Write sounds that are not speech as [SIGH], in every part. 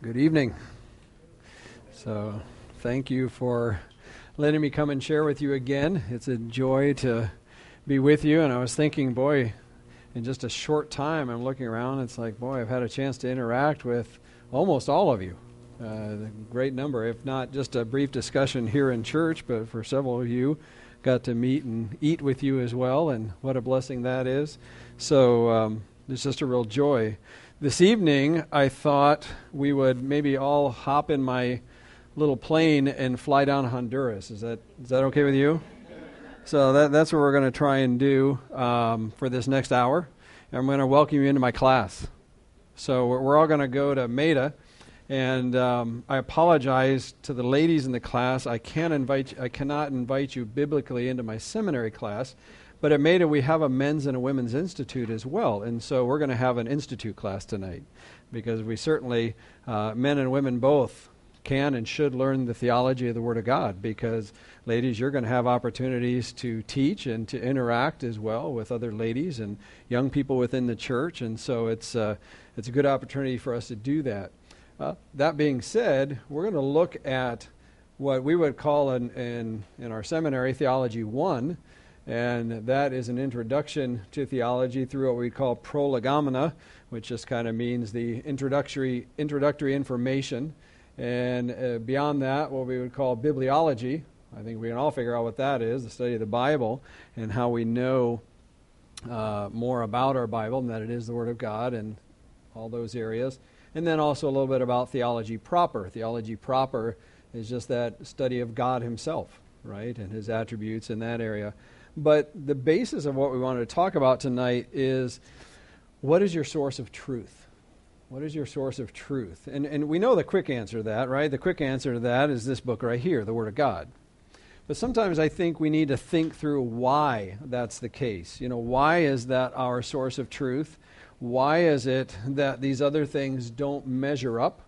Good evening. So, thank you for letting me come and share with you again. It's a joy to be with you. And I was thinking, boy, in just a short time, I'm looking around. It's like, boy, I've had a chance to interact with almost all of you. Uh, a great number, if not just a brief discussion here in church, but for several of you, got to meet and eat with you as well. And what a blessing that is. So, um, it's just a real joy. This evening, I thought we would maybe all hop in my little plane and fly down Honduras. Is that is that okay with you? So that, that's what we're going to try and do um, for this next hour. And I'm going to welcome you into my class. So we're, we're all going to go to Meta, and um, I apologize to the ladies in the class. I can't invite I cannot invite you biblically into my seminary class but at Meta, we have a men's and a women's institute as well. And so we're going to have an institute class tonight because we certainly, uh, men and women both, can and should learn the theology of the Word of God because, ladies, you're going to have opportunities to teach and to interact as well with other ladies and young people within the church. And so it's, uh, it's a good opportunity for us to do that. Uh, that being said, we're going to look at what we would call in, in, in our seminary Theology 1 and that is an introduction to theology through what we call prolegomena, which just kind of means the introductory, introductory information. And uh, beyond that, what we would call bibliology. I think we can all figure out what that is the study of the Bible and how we know uh, more about our Bible and that it is the Word of God and all those areas. And then also a little bit about theology proper. Theology proper is just that study of God Himself, right, and His attributes in that area. But the basis of what we wanted to talk about tonight is what is your source of truth? What is your source of truth? And, and we know the quick answer to that, right? The quick answer to that is this book right here, the Word of God. But sometimes I think we need to think through why that's the case. You know, why is that our source of truth? Why is it that these other things don't measure up?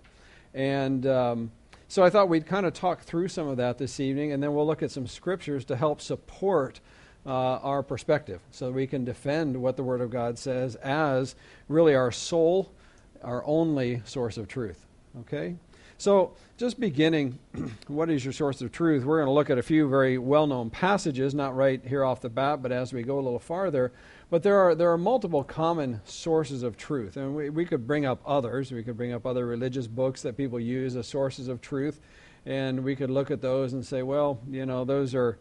And um, so I thought we'd kind of talk through some of that this evening, and then we'll look at some scriptures to help support uh, our perspective so we can defend what the Word of God says as really our sole, our only source of truth. Okay? So, just beginning, [CLEARS THROAT] what is your source of truth? We're going to look at a few very well known passages, not right here off the bat, but as we go a little farther. But there are, there are multiple common sources of truth. And we, we could bring up others. We could bring up other religious books that people use as sources of truth. And we could look at those and say, well, you know, those are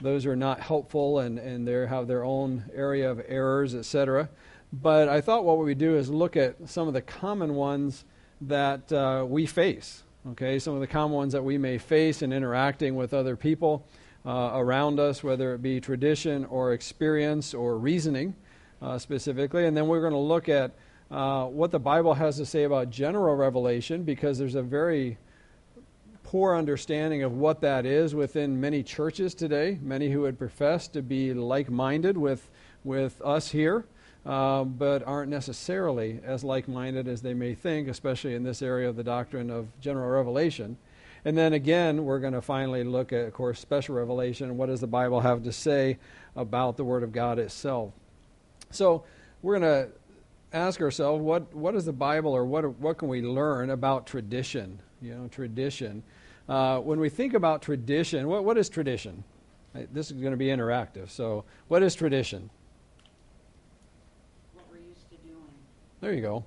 those are not helpful and, and they have their own area of errors, etc. But I thought what we do is look at some of the common ones that uh, we face. Okay, some of the common ones that we may face in interacting with other people uh, around us, whether it be tradition or experience or reasoning uh, specifically. And then we're going to look at uh, what the Bible has to say about general revelation because there's a very poor understanding of what that is within many churches today, many who would profess to be like minded with, with us here, uh, but aren't necessarily as like minded as they may think, especially in this area of the doctrine of general revelation. And then again, we're going to finally look at, of course, special revelation. What does the Bible have to say about the Word of God itself? So we're going to ask ourselves, what, what is the Bible or what, what can we learn about tradition? You know, tradition. Uh, when we think about tradition, what, what is tradition? This is going to be interactive. So, what is tradition? What we're used to doing. There you go.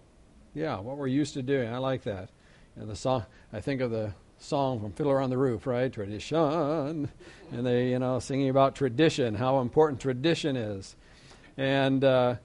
Yeah, what we're used to doing. I like that. And the song, I think of the song from Fiddler on the Roof, right? Tradition. And they, you know, singing about tradition, how important tradition is. And uh,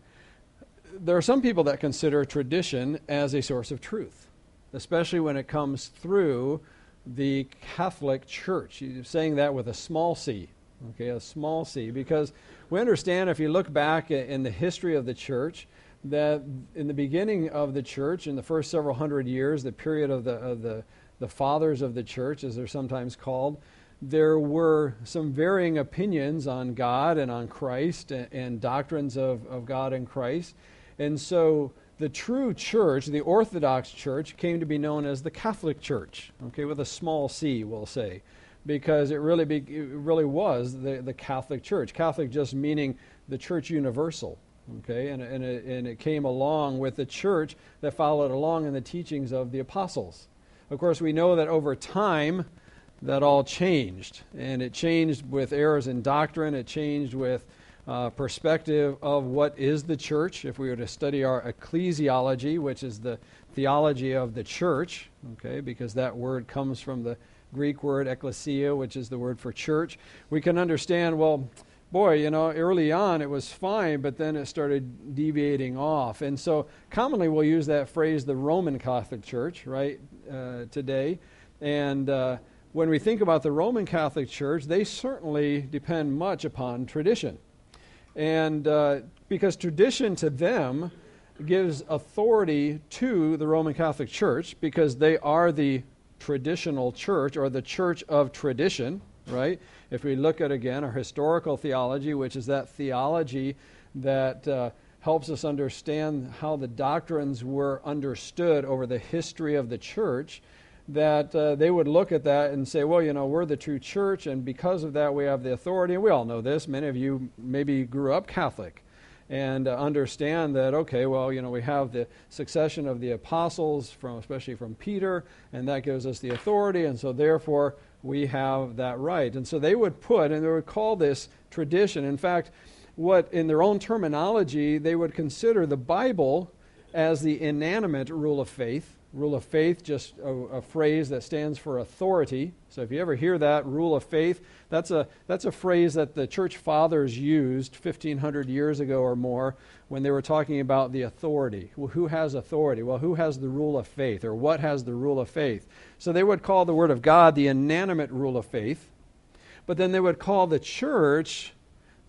there are some people that consider tradition as a source of truth, especially when it comes through the Catholic Church. He's saying that with a small c, okay, a small c, because we understand if you look back in the history of the church, that in the beginning of the church, in the first several hundred years, the period of the, of the, the fathers of the church, as they're sometimes called, there were some varying opinions on God and on Christ and, and doctrines of, of God and Christ. And so the true church, the Orthodox Church, came to be known as the Catholic Church, okay, with a small c, we'll say, because it really, be, it really was the, the Catholic Church. Catholic just meaning the church universal, okay, and, and, it, and it came along with the church that followed along in the teachings of the apostles. Of course, we know that over time, that all changed. And it changed with errors in doctrine, it changed with uh, perspective of what is the church. If we were to study our ecclesiology, which is the theology of the church, okay, because that word comes from the Greek word ecclesia, which is the word for church, we can understand, well, boy, you know, early on it was fine, but then it started deviating off. And so commonly we'll use that phrase, the Roman Catholic Church, right, uh, today. And uh, when we think about the Roman Catholic Church, they certainly depend much upon tradition. And uh, because tradition to them gives authority to the Roman Catholic Church because they are the traditional church or the church of tradition, right? If we look at again our historical theology, which is that theology that uh, helps us understand how the doctrines were understood over the history of the church, that uh, they would look at that and say, well, you know, we're the true church, and because of that, we have the authority. And we all know this. Many of you maybe grew up Catholic and uh, understand that, okay, well, you know, we have the succession of the apostles, from, especially from Peter, and that gives us the authority, and so therefore we have that right. And so they would put, and they would call this tradition. In fact, what in their own terminology, they would consider the Bible as the inanimate rule of faith Rule of faith, just a, a, phrase that stands for authority. So if you ever hear that, rule of faith, that's a, that's a phrase that the church fathers used 1,500 years ago or more when they were talking about the authority. Well, who has authority? Well, who has the rule of faith? Or what has the rule of faith? So they would call the Word of God the inanimate rule of faith, but then they would call the church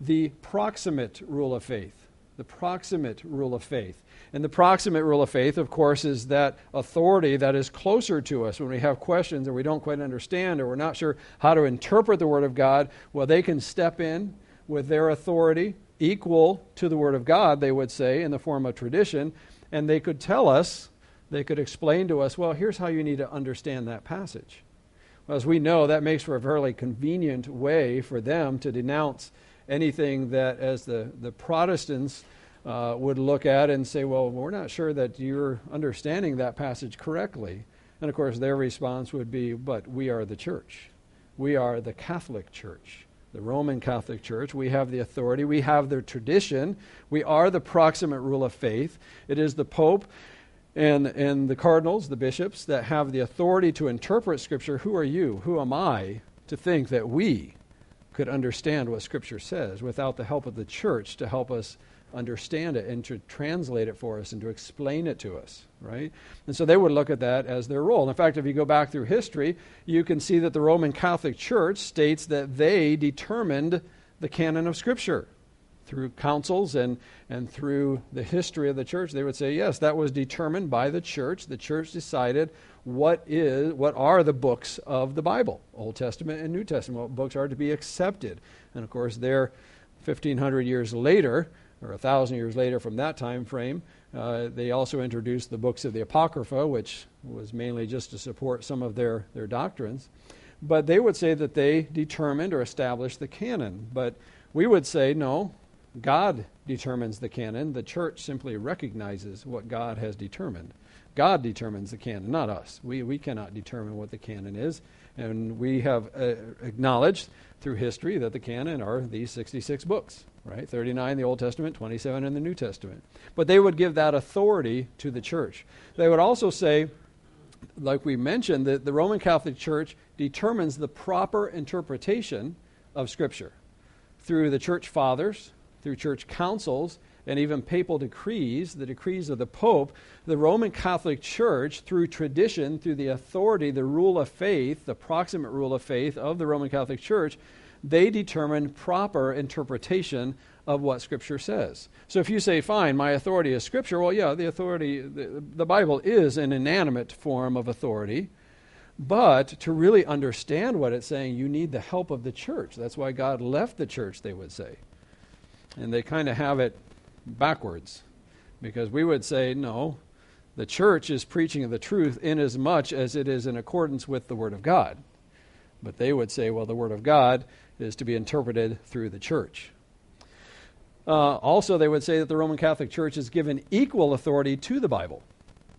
the proximate rule of faith. The proximate rule of faith. And the proximate rule of faith, of course, is that authority that is closer to us when we have questions or we don't quite understand or we're not sure how to interpret the Word of God. Well, they can step in with their authority equal to the Word of God, they would say, in the form of tradition, and they could tell us, they could explain to us, well, here's how you need to understand that passage. Well, as we know, that makes for a fairly convenient way for them to denounce anything that, as the, the Protestants, uh, would look at and say, Well, we're not sure that you're understanding that passage correctly. And of course, their response would be, But we are the church. We are the Catholic Church, the Roman Catholic Church. We have the authority, we have the tradition, we are the proximate rule of faith. It is the Pope and, and the cardinals, the bishops, that have the authority to interpret Scripture. Who are you? Who am I to think that we could understand what Scripture says without the help of the church to help us understand it and to translate it for us and to explain it to us, right? And so they would look at that as their role. In fact, if you go back through history, you can see that the Roman Catholic Church states that they determined the canon of Scripture through councils and, and through the history of the church. They would say, yes, that was determined by the church. The church decided what is what are the books of the Bible, Old Testament and New Testament. What books are to be accepted. And of course, they're 1500 years later or a thousand years later from that time frame. Uh, they also introduced the books of the Apocrypha, which was mainly just to support some of their, their doctrines. But they would say that they determined or established the canon. But we would say, no, God determines the canon. The church simply recognizes what God has determined. God determines the canon, not us. We, we cannot determine what the canon is. And we have uh, acknowledged through history that the canon are these 66 books right? 39 in the Old Testament, 27 in the New Testament. But they would give that authority to the church. They would also say, like we mentioned, that the Roman Catholic Church determines the proper interpretation of Scripture through the church fathers, through church councils, and even papal decrees, the decrees of the Pope, the Roman Catholic Church, through tradition, through the authority, the rule of faith, the proximate rule of faith of the Roman Catholic Church, they determine proper interpretation of what Scripture says. So if you say, fine, my authority is Scripture, well, yeah, the authority, the, the Bible is an inanimate form of authority. But to really understand what it's saying, you need the help of the church. That's why God left the church, they would say. And they kind of have it backwards. Because we would say, no, the church is preaching the truth in as much as it is in accordance with the Word of God. But they would say, well, the Word of God is to be interpreted through the church. Uh, also, they would say that the Roman Catholic Church is given equal authority to the Bible.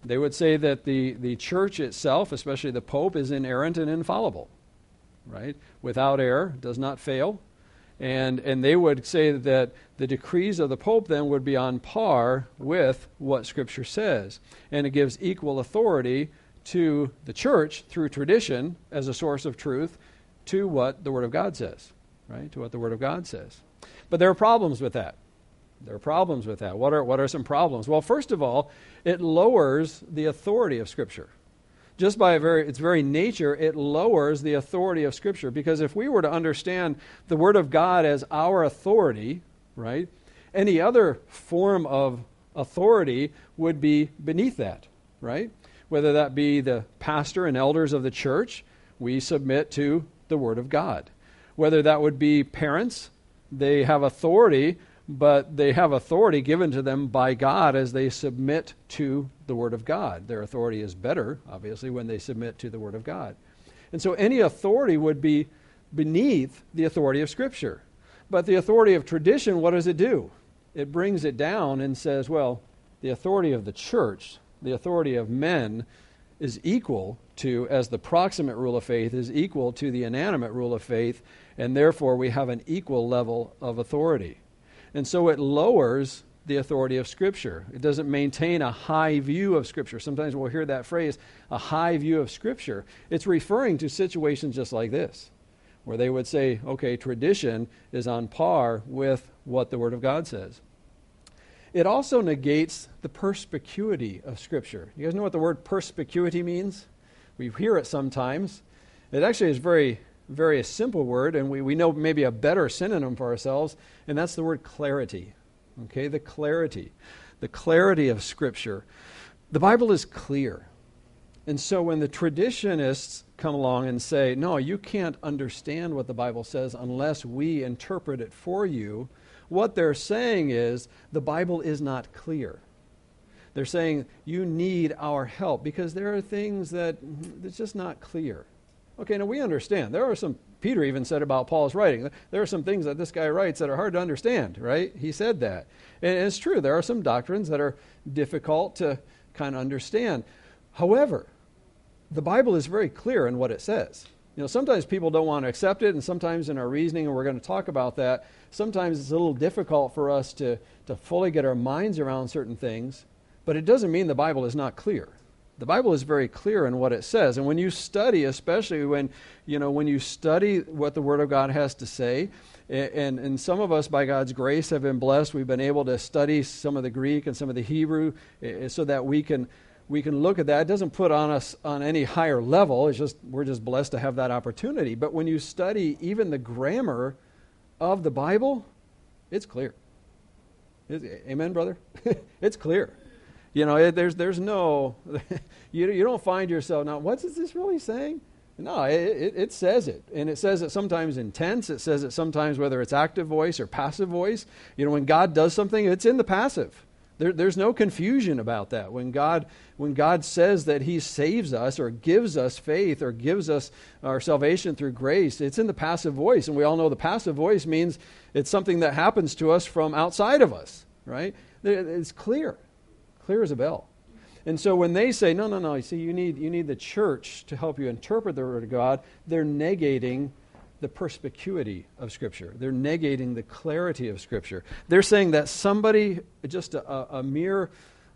They would say that the, the church itself, especially the Pope, is inerrant and infallible, right? Without error, does not fail. And, and they would say that the decrees of the Pope then would be on par with what Scripture says. And it gives equal authority to the church through tradition as a source of truth to what the Word of God says, right? To what the Word of God says. But there are problems with that. There are problems with that. What are, what are some problems? Well, first of all, it lowers the authority of Scripture. Just by very, its very nature, it lowers the authority of Scripture. Because if we were to understand the Word of God as our authority, right, any other form of authority would be beneath that, right? Whether that be the pastor and elders of the church, we submit to the Word of God. Whether that would be parents, they have authority but they have authority given to them by God as they submit to the Word of God. Their authority is better, obviously, when they submit to the Word of God. And so any authority would be beneath the authority of Scripture. But the authority of tradition, what does it do? It brings it down and says, well, the authority of the church, the authority of men, is equal to, as the proximate rule of faith, is equal to the inanimate rule of faith, and therefore we have an equal level of authority. And so it lowers the authority of Scripture. It doesn't maintain a high view of Scripture. Sometimes we'll hear that phrase, a high view of Scripture. It's referring to situations just like this, where they would say, okay, tradition is on par with what the Word of God says. It also negates the perspicuity of Scripture. You guys know what the word perspicuity means? We hear it sometimes. It actually is very very simple word, and we, we know maybe a better synonym for ourselves, and that's the word clarity. Okay, the clarity. The clarity of Scripture. The Bible is clear. And so when the traditionists come along and say, no, you can't understand what the Bible says unless we interpret it for you, what they're saying is the Bible is not clear. They're saying you need our help because there are things that it's just not clear. Okay, now we understand. There are some, Peter even said about Paul's writing, there are some things that this guy writes that are hard to understand, right? He said that. And it's true, there are some doctrines that are difficult to kind of understand. However, the Bible is very clear in what it says. You know, sometimes people don't want to accept it, and sometimes in our reasoning, and we're going to talk about that, sometimes it's a little difficult for us to, to fully get our minds around certain things, but it doesn't mean the Bible is not clear the Bible is very clear in what it says. And when you study, especially when you know when you study what the Word of God has to say, and, and some of us, by God's grace, have been blessed. We've been able to study some of the Greek and some of the Hebrew, eh, eh, so that we can we can look at that. It doesn't put on us on any higher level. It's just we're just blessed to have that opportunity. But when you study even the grammar of the Bible, it's clear. Amen, brother. [LAUGHS] it's clear. You know, it, there's, there's no, [LAUGHS] you, you don't find yourself, now, what's this really saying? No, it, it, it, says it. And it says it sometimes in tense. It says it sometimes whether it's active voice or passive voice. You know, when God does something, it's in the passive. There, there's no confusion about that. When God, when God says that He saves us or gives us faith or gives us our salvation through grace, it's in the passive voice. And we all know the passive voice means it's something that happens to us from outside of us, right? It's clear clear as a bell. And so when they say, no, no, no, you see, you need, you need the church to help you interpret the Word of God, they're negating the perspicuity of Scripture. They're negating the clarity of Scripture. They're saying that somebody, just a, a mere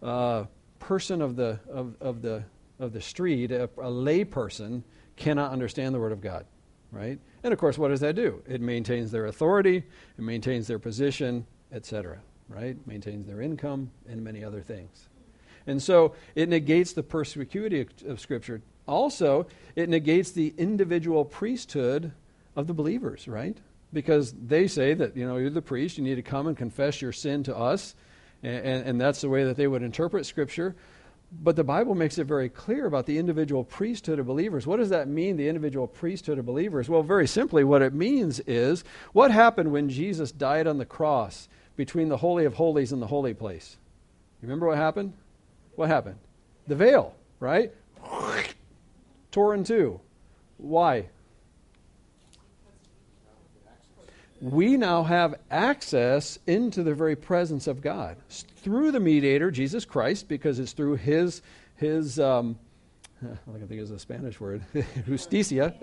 uh, person of the, of, of, the, of the street, a, a lay person, cannot understand the Word of God, right? And of course, what does that do? It maintains their authority, it maintains their position, etc right? Maintains their income and many other things. And so it negates the perspicuity of Scripture. Also, it negates the individual priesthood of the believers, right? Because they say that, you know, you're the priest, you need to come and confess your sin to us, and, and, and that's the way that they would interpret Scripture. But the Bible makes it very clear about the individual priesthood of believers. What does that mean, the individual priesthood of believers? Well, very simply, what it means is what happened when Jesus died on the cross between the Holy of Holies and the holy place. You remember what happened? What happened? The veil, right? [LAUGHS] Tore in two. Why? We now have access into the very presence of God through the mediator, Jesus Christ, because it's through his, his, um, [LAUGHS] I think it's a Spanish word, [LAUGHS] justicia,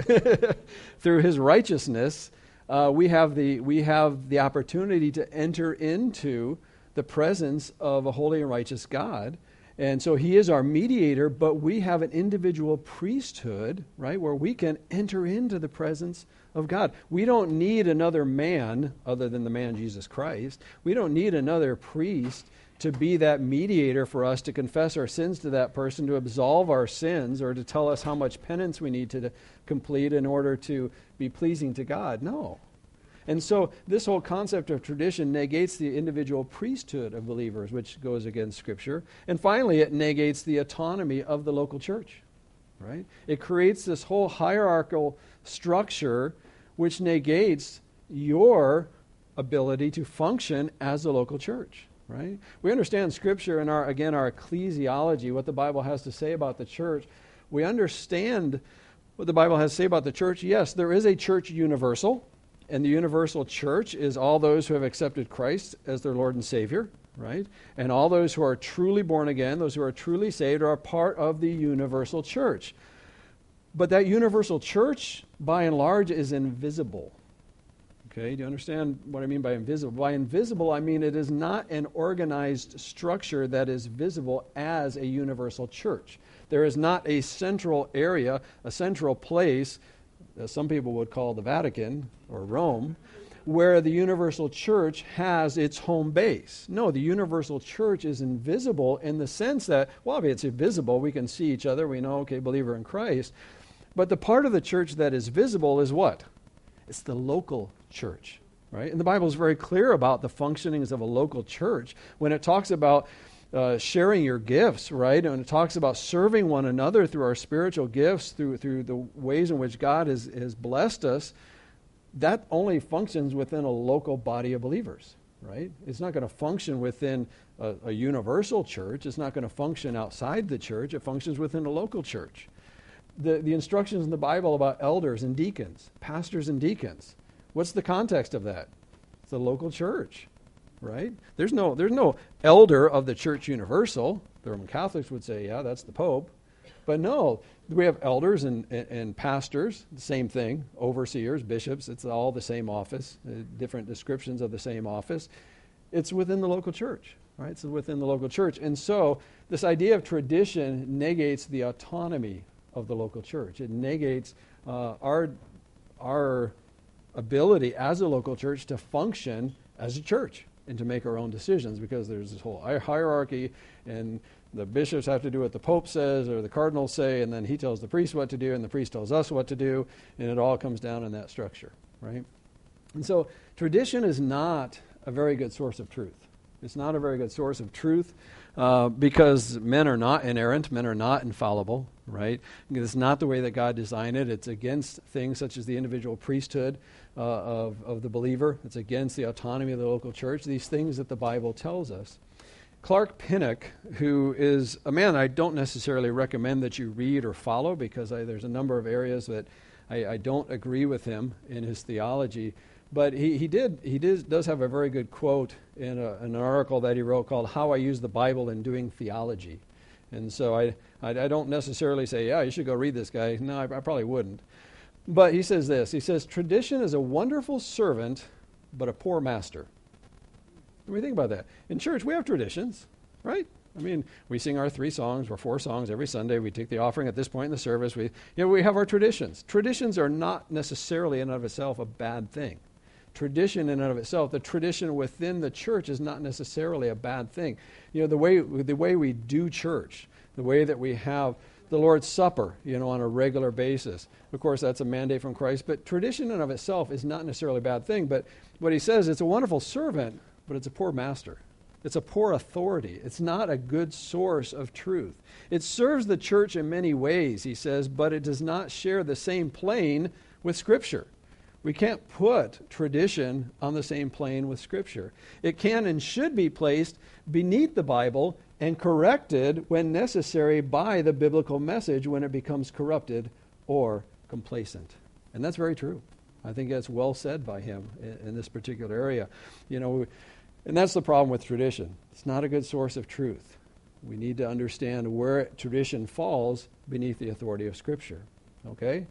through his righteousness, uh, we, have the, we have the opportunity to enter into the presence of a holy and righteous God. And so he is our mediator, but we have an individual priesthood, right, where we can enter into the presence of God. We don't need another man other than the man Jesus Christ. We don't need another priest to be that mediator for us to confess our sins to that person, to absolve our sins, or to tell us how much penance we need to complete in order to be pleasing to God. No. And so this whole concept of tradition negates the individual priesthood of believers, which goes against Scripture. And finally, it negates the autonomy of the local church. Right? It creates this whole hierarchical structure which negates your ability to function as a local church right? We understand Scripture and our again our ecclesiology, what the Bible has to say about the church. We understand what the Bible has to say about the church. Yes, there is a church universal, and the universal church is all those who have accepted Christ as their Lord and Savior, right? And all those who are truly born again, those who are truly saved, are part of the universal church. But that universal church, by and large, is invisible. Okay, do you understand what I mean by invisible? By invisible, I mean it is not an organized structure that is visible as a universal church. There is not a central area, a central place, as some people would call the Vatican or Rome, where the universal church has its home base. No, the universal church is invisible in the sense that, well, it's invisible, we can see each other, we know, okay, believer in Christ. But the part of the church that is visible is what? It's the local church, right? And the Bible is very clear about the functionings of a local church when it talks about uh, sharing your gifts, right? And it talks about serving one another through our spiritual gifts, through, through the ways in which God has, has blessed us. That only functions within a local body of believers, right? It's not going to function within a, a universal church. It's not going to function outside the church. It functions within a local church. The, the instructions in the Bible about elders and deacons, pastors and deacons, What's the context of that? It's the local church, right? There's no, there's no elder of the church universal. The Roman Catholics would say, yeah, that's the Pope. But no, we have elders and, and, and pastors, same thing, overseers, bishops, it's all the same office, uh, different descriptions of the same office. It's within the local church, right? It's within the local church. And so this idea of tradition negates the autonomy of the local church. It negates uh, our, our ability as a local church to function as a church and to make our own decisions because there's this whole hierarchy and the bishops have to do what the pope says or the cardinals say and then he tells the priest what to do and the priest tells us what to do and it all comes down in that structure right and so tradition is not a very good source of truth it's not a very good source of truth uh, because men are not inerrant, men are not infallible, right? It's not the way that God designed it. It's against things such as the individual priesthood uh, of, of the believer, it's against the autonomy of the local church, these things that the Bible tells us. Clark Pinnock, who is a man I don't necessarily recommend that you read or follow because I, there's a number of areas that I, I don't agree with him in his theology. But he, he did he did, does have a very good quote in a, an article that he wrote called "How I Use the Bible in Doing Theology," and so I, I, I don't necessarily say yeah you should go read this guy. No, I, I probably wouldn't. But he says this. He says tradition is a wonderful servant, but a poor master. Do you think about that? In church we have traditions, right? I mean, we sing our three songs or four songs every Sunday. We take the offering at this point in the service. We, you know, we have our traditions. Traditions are not necessarily in and of itself a bad thing tradition in and of itself, the tradition within the church is not necessarily a bad thing. You know, the way, the way we do church, the way that we have the Lord's Supper, you know, on a regular basis. Of course, that's a mandate from Christ, but tradition in of itself is not necessarily a bad thing. But what he says, it's a wonderful servant, but it's a poor master. It's a poor authority. It's not a good source of truth. It serves the church in many ways, he says, but it does not share the same plane with Scripture. We can't put tradition on the same plane with Scripture. It can and should be placed beneath the Bible and corrected when necessary by the biblical message when it becomes corrupted or complacent. And that's very true. I think that's well said by him in, in this particular area. You know, and that's the problem with tradition. It's not a good source of truth. We need to understand where tradition falls beneath the authority of Scripture. Okay?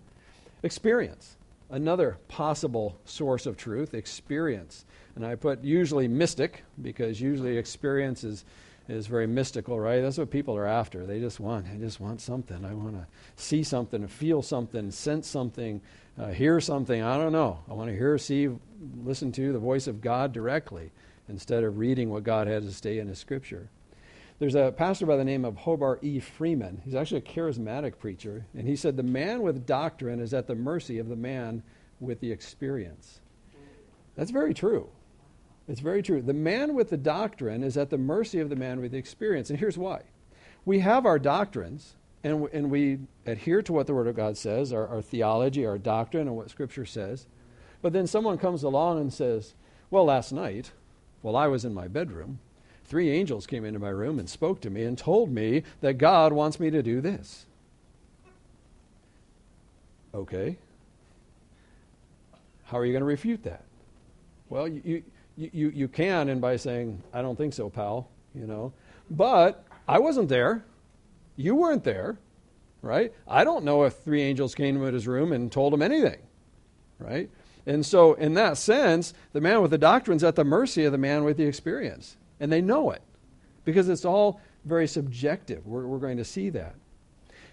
Experience. Another possible source of truth, experience. And I put usually mystic because usually experience is, is very mystical, right? That's what people are after. They just want, I just want something. I want to see something, feel something, sense something, uh, hear something. I don't know. I want to hear, see, listen to the voice of God directly instead of reading what God has to say in His Scripture. There's a pastor by the name of Hobart E. Freeman. He's actually a charismatic preacher. And he said, The man with doctrine is at the mercy of the man with the experience. That's very true. It's very true. The man with the doctrine is at the mercy of the man with the experience. And here's why we have our doctrines, and, and we adhere to what the Word of God says, our, our theology, our doctrine, and what Scripture says. But then someone comes along and says, Well, last night, while I was in my bedroom, three angels came into my room and spoke to me and told me that God wants me to do this. Okay. How are you going to refute that? Well, you, you, you, you can, and by saying, I don't think so, pal, you know. But I wasn't there. You weren't there, right? I don't know if three angels came to his room and told him anything, right? And so, in that sense, the man with the doctrine is at the mercy of the man with the experience and they know it because it's all very subjective. We're, we're going to see that.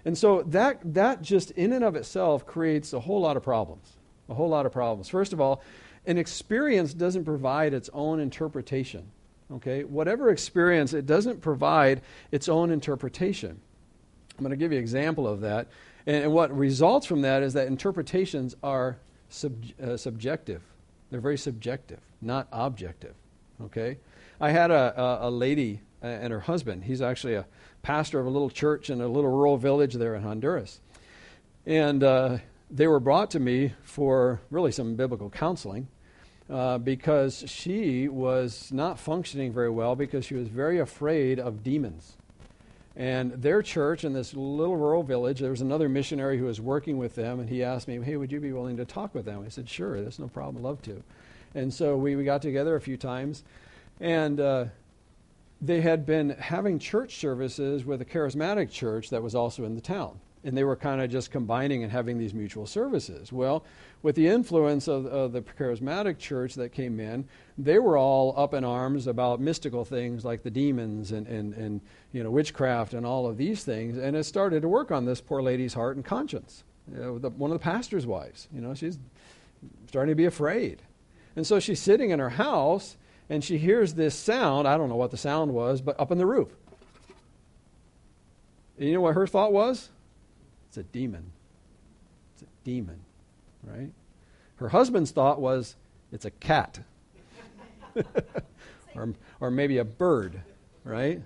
And so that, that just in and of itself creates a whole lot of problems. A whole lot of problems. First of all, an experience doesn't provide its own interpretation. Okay? Whatever experience, it doesn't provide its own interpretation. I'm going to give you an example of that. And, what results from that is that interpretations are sub, uh, subjective. They're very subjective, not objective. Okay? I had a, a, a lady and her husband. He's actually a pastor of a little church in a little rural village there in Honduras. And uh, they were brought to me for really some biblical counseling uh, because she was not functioning very well because she was very afraid of demons. And their church in this little rural village, there was another missionary who was working with them, and he asked me, Hey, would you be willing to talk with them? I said, Sure, there's no problem, love to. And so we, we got together a few times. And uh, they had been having church services with a charismatic church that was also in the town. And they were kind of just combining and having these mutual services. Well, with the influence of, of, the charismatic church that came in, they were all up in arms about mystical things like the demons and, and, and you know, witchcraft and all of these things. And it started to work on this poor lady's heart and conscience. You know, the, one of the pastor's wives, you know, she's starting to be afraid. And so she's sitting in her house and she hears this sound. I don't know what the sound was, but up in the roof. And you know what her thought was? It's a demon. It's a demon, right? Her husband's thought was, it's a cat. [LAUGHS] or, or maybe a bird, right?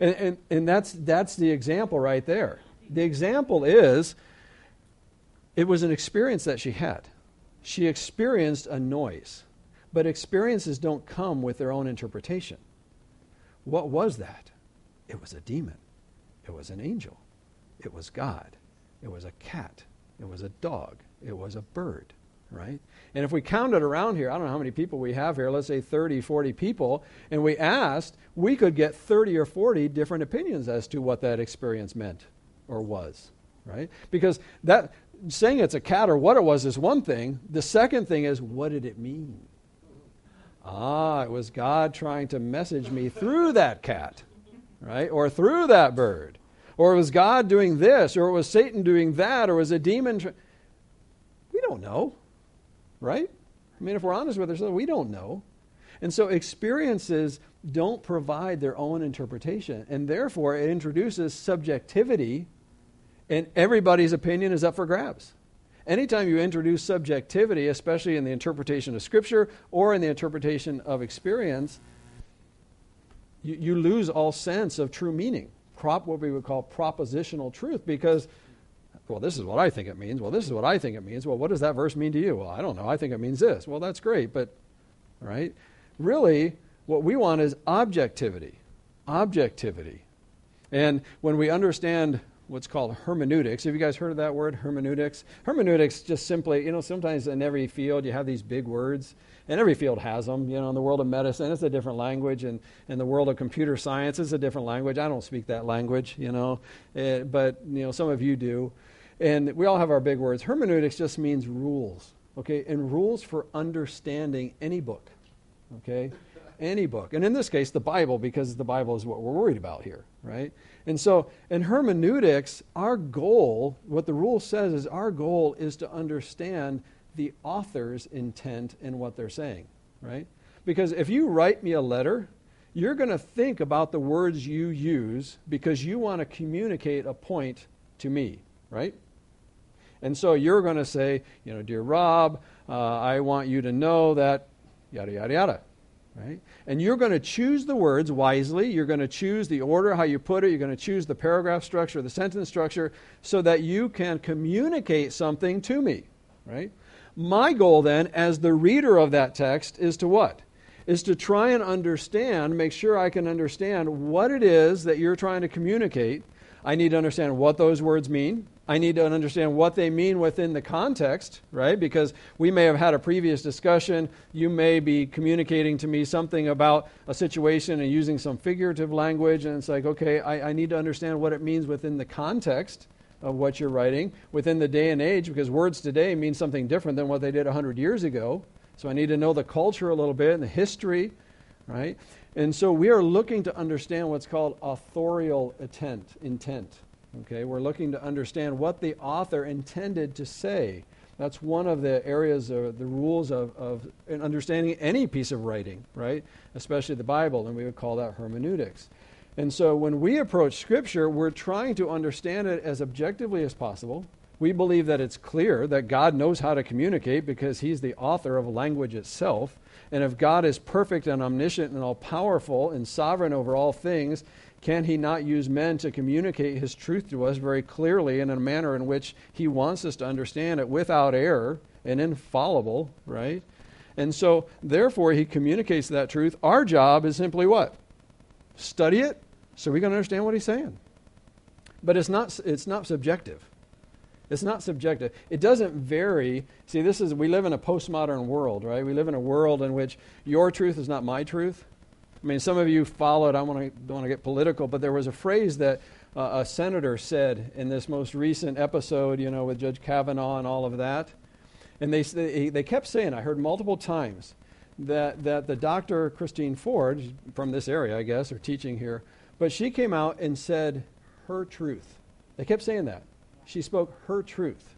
And, and, and that's, that's the example right there. The example is it was an experience that she had. She experienced a noise. But experiences don't come with their own interpretation. What was that? It was a demon. It was an angel. It was God. It was a cat. It was a dog. It was a bird, right? And if we counted around here, I don't know how many people we have here, let's say 30, 40 people, and we asked, we could get 30 or 40 different opinions as to what that experience meant or was, right? Because that saying it's a cat or what it was is one thing. The second thing is, what did it mean? Ah, it was God trying to message me through that cat, right? Or through that bird. Or it was God doing this, or it was Satan doing that, or was a demon. Tra- we don't know, right? I mean, if we're honest with ourselves, we don't know. And so experiences don't provide their own interpretation. And therefore, it introduces subjectivity, and everybody's opinion is up for grabs. Anytime you introduce subjectivity, especially in the interpretation of Scripture or in the interpretation of experience, you, you lose all sense of true meaning. Prop, what we would call propositional truth, because, well, this is what I think it means. Well, this is what I think it means. Well, what does that verse mean to you? Well, I don't know. I think it means this. Well, that's great, but, right? Really, what we want is objectivity. Objectivity. And when we understand what's called hermeneutics. Have you guys heard of that word, hermeneutics? Hermeneutics just simply, you know, sometimes in every field you have these big words, and every field has them. You know, in the world of medicine, it's a different language, and in the world of computer science, it's a different language. I don't speak that language, you know, it, eh, but, you know, some of you do. And we all have our big words. Hermeneutics just means rules, okay, and rules for understanding any book, okay? Any book. And in this case, the Bible, because the Bible is what we're worried about here, right? And so in hermeneutics, our goal, what the rule says is our goal is to understand the author's intent in what they're saying, right? Because if you write me a letter, you're going to think about the words you use because you want to communicate a point to me, right? And so you're going to say, you know, dear Rob, uh, I want you to know that, yada, yada, yada right? And you're going to choose the words wisely. You're going to choose the order, how you put it. You're going to choose the paragraph structure, the sentence structure, so that you can communicate something to me, right? My goal then, as the reader of that text, is to what? Is to try and understand, make sure I can understand what it is that you're trying to communicate. I need to understand what those words mean. I need to understand what they mean within the context, right? Because we may have had a previous discussion. You may be communicating to me something about a situation and using some figurative language, and it's like, okay, I, I need to understand what it means within the context of what you're writing, within the day and age, because words today mean something different than what they did 100 years ago. So I need to know the culture a little bit and the history, right? And so we are looking to understand what's called authorial intent. intent Okay, we're looking to understand what the author intended to say. That's one of the areas of the rules of, of understanding any piece of writing, right? Especially the Bible, and we would call that hermeneutics. And so when we approach Scripture, we're trying to understand it as objectively as possible. We believe that it's clear that God knows how to communicate because He's the author of language itself. And if God is perfect and omniscient and all powerful and sovereign over all things, can he not use men to communicate his truth to us very clearly in a manner in which he wants us to understand it without error and infallible, right? And so, therefore, he communicates that truth. Our job is simply what? Study it so we can understand what he's saying. But it's not, it's not subjective. It's not subjective. It doesn't vary. See, this is we live in a postmodern world, right? We live in a world in which your truth is not my truth. I mean, some of you followed, I don't want to get political, but there was a phrase that uh, a senator said in this most recent episode, you know, with Judge Kavanaugh and all of that. And they, they, they kept saying, I heard multiple times, that, that the Dr. Christine Ford, from this area, I guess, or teaching here, but she came out and said her truth. They kept saying that. She spoke her truth.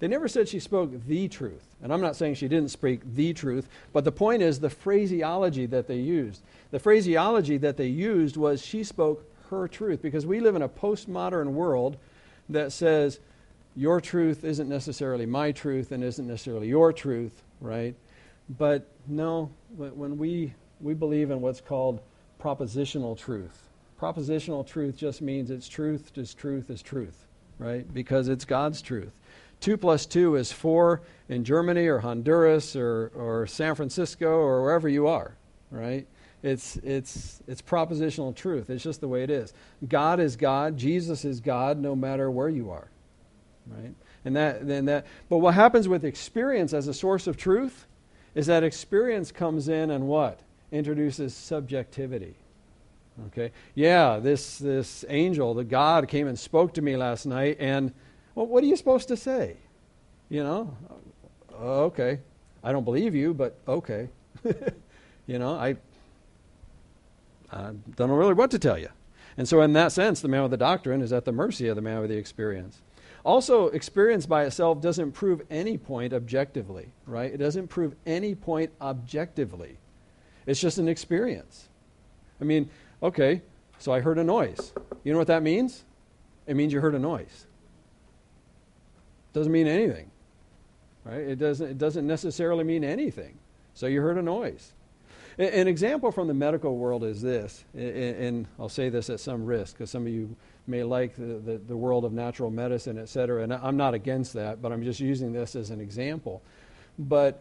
They never said she spoke the truth. And I'm not saying she didn't speak the truth, but the point is the phraseology that they used. The phraseology that they used was she spoke her truth because we live in a postmodern world that says your truth isn't necessarily my truth and isn't necessarily your truth, right? But no, when we, we believe in what's called propositional truth, propositional truth just means it's truth is truth is truth, right? Because it's God's truth. 2 plus 2 is 4 in Germany or Honduras or, or San Francisco or wherever you are, right? It's, it's, it's propositional truth. It's just the way it is. God is God. Jesus is God no matter where you are, right? And that, then that, but what happens with experience as a source of truth is that experience comes in and what? Introduces subjectivity. Okay? Yeah, this, this angel, the God, came and spoke to me last night, and well, what are you supposed to say? You know, uh, okay. I don't believe you, but okay. [LAUGHS] you know, I, I don't know really what to tell you. And so, in that sense, the man with the doctrine is at the mercy of the man with the experience. Also, experience by itself doesn't prove any point objectively, right? It doesn't prove any point objectively. It's just an experience. I mean, okay, so I heard a noise. You know what that means? It means you heard a noise. Doesn't mean anything. Right? It doesn't, it doesn't necessarily mean anything. So you heard a noise. An example from the medical world is this, and I'll say this at some risk because some of you may like the, the, the, world of natural medicine, et cetera, and I'm not against that, but I'm just using this as an example. But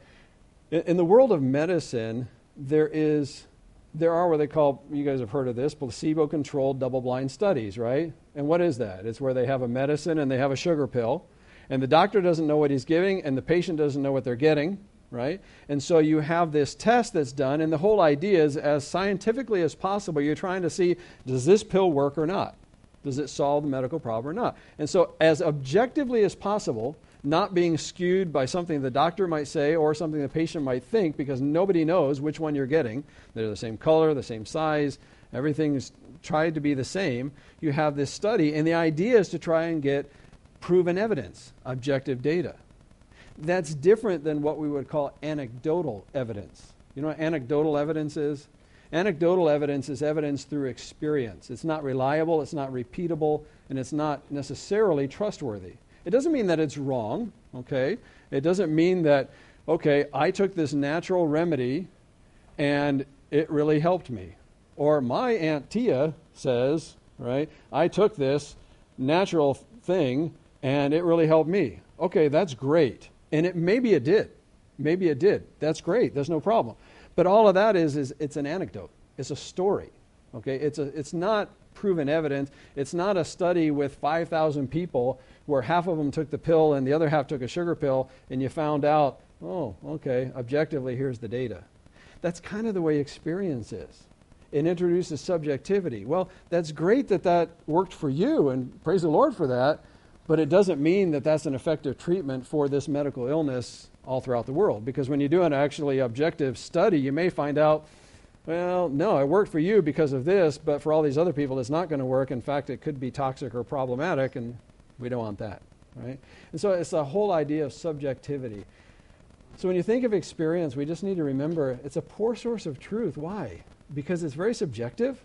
in the world of medicine, there is there are what they call you guys have heard of this placebo controlled double blind studies right And what is that? It's where they have a medicine and they have a sugar pill, and the doctor doesn't know what he's giving, and the patient doesn't know what they're getting, right? And so you have this test that's done, and the whole idea is as scientifically as possible, you're trying to see does this pill work or not? Does it solve the medical problem or not? And so, as objectively as possible, not being skewed by something the doctor might say or something the patient might think because nobody knows which one you're getting. They're the same color, the same size, everything's tried to be the same. You have this study, and the idea is to try and get proven evidence, objective data. That's different than what we would call anecdotal evidence. You know what anecdotal evidence is? Anecdotal evidence is evidence through experience. It's not reliable, it's not repeatable, and it's not necessarily trustworthy. It doesn't mean that it's wrong, okay? It doesn't mean that, okay, I took this natural remedy and it really helped me. Or my Aunt Tia says, right, I took this natural thing and it really helped me. Okay, that's great. And it maybe it did. Maybe it did. That's great. There's no problem. But all of that is is it's an anecdote. It's a story. Okay? It's a it's not proven evidence. It's not a study with 5,000 people where half of them took the pill and the other half took a sugar pill and you found out, "Oh, okay, objectively here's the data." That's kind of the way experience is. It introduces subjectivity. Well, that's great that that worked for you and praise the Lord for that. But it doesn't mean that that's an effective treatment for this medical illness all throughout the world. Because when you do an actually objective study, you may find out, well, no, it worked for you because of this, but for all these other people, it's not going to work. In fact, it could be toxic or problematic, and we don't want that, right? And so it's the whole idea of subjectivity. So when you think of experience, we just need to remember it's a poor source of truth. Why? Because it's very subjective,